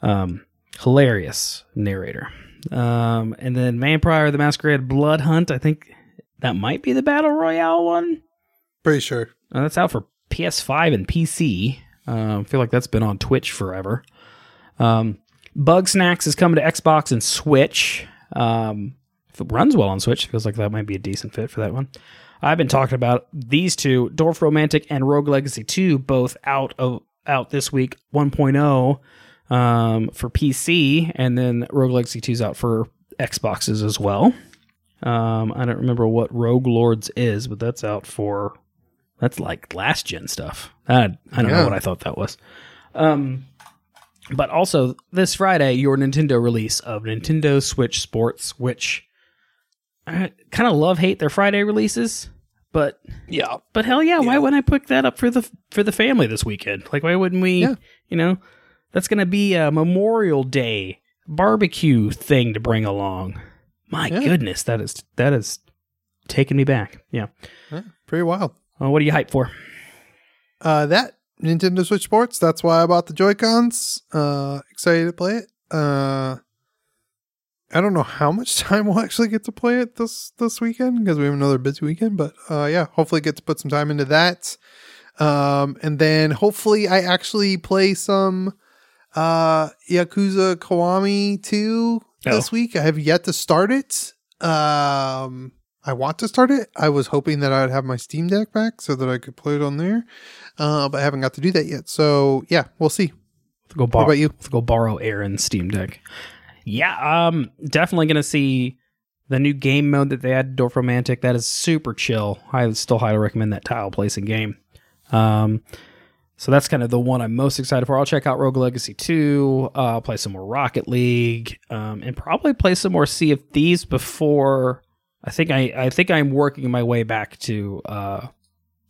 Um, hilarious narrator. Um, and then Vampire the Masquerade Blood Hunt. I think that might be the battle royale one. Pretty sure. Uh, that's out for PS5 and PC. Uh, I feel like that's been on Twitch forever. Um, Bugsnax is coming to Xbox and Switch. Um, if it runs well on Switch, feels like that might be a decent fit for that one. I've been talking about these two, Dorfromantik and Rogue Legacy 2, both out of out this week 1.0 um, for PC, and then Rogue Legacy 2 is out for Xboxes as well. Um, I don't remember what Rogue Lords is, but that's out for that's like last gen stuff. I, I don't know what I thought that was. Um, but also this Friday, your Nintendo release of Nintendo Switch Sports, which I kind of love hate their Friday releases, but Yeah. but hell yeah, why wouldn't I pick that up for the for the family this weekend? Like why wouldn't we? Yeah. You know, that's gonna be a Memorial Day barbecue thing to bring along. My Yeah. goodness, that is that is taking me back. Yeah. yeah. Pretty wild. What are you hyped for? Uh, that Nintendo Switch Sports. That's why I bought the Joy Cons. Uh, excited to play it. Uh, I don't know how much time we'll actually get to play it this this weekend because we have another busy weekend. But uh, yeah, hopefully get to put some time into that. Um, and then hopefully I actually play some uh Yakuza Kiwami 2 this week. I have yet to start it. Um, I want to start it. I was hoping that I would have my Steam Deck back so that I could play it on there. Uh, but I haven't got to do that yet. So yeah, we'll see. Go What borrow. about you? Go borrow Aaron's Steam Deck. Yeah, um, definitely gonna see the new game mode that they added to Dorfromantik. That is super chill. I still highly recommend that tile placing game. Um, so that's kind of the one I'm most excited for. I'll check out Rogue Legacy 2, uh, I'll play some more Rocket League, um, and probably play some more Sea of Thieves before. I think I, I think I'm working my way back to uh,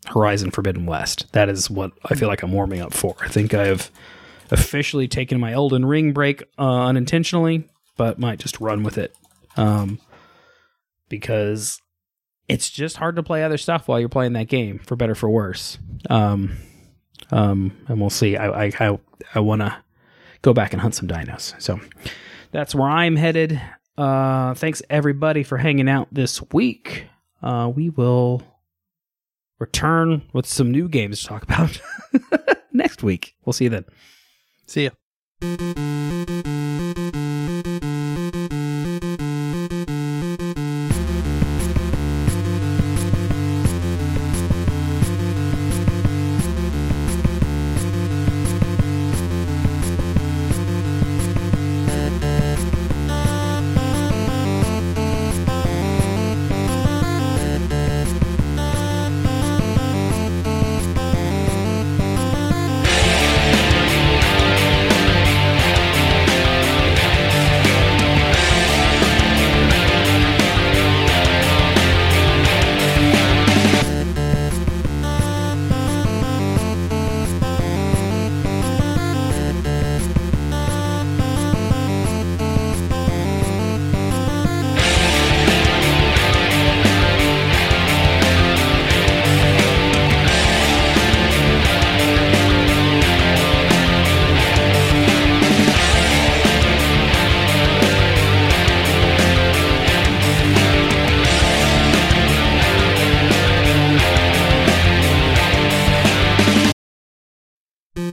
Horizon Forbidden West. That is what I feel like I'm warming up for. I think I've officially taken my Elden Ring break uh, unintentionally, but might just run with it um, because it's just hard to play other stuff while you're playing that game, for better for worse. Um, um, and we'll see. I I I, I want to go back and hunt some dinos. So that's where I'm headed. Uh, thanks everybody for hanging out this week. Uh, we will return with some new games to talk about next week. We'll see you then. See ya.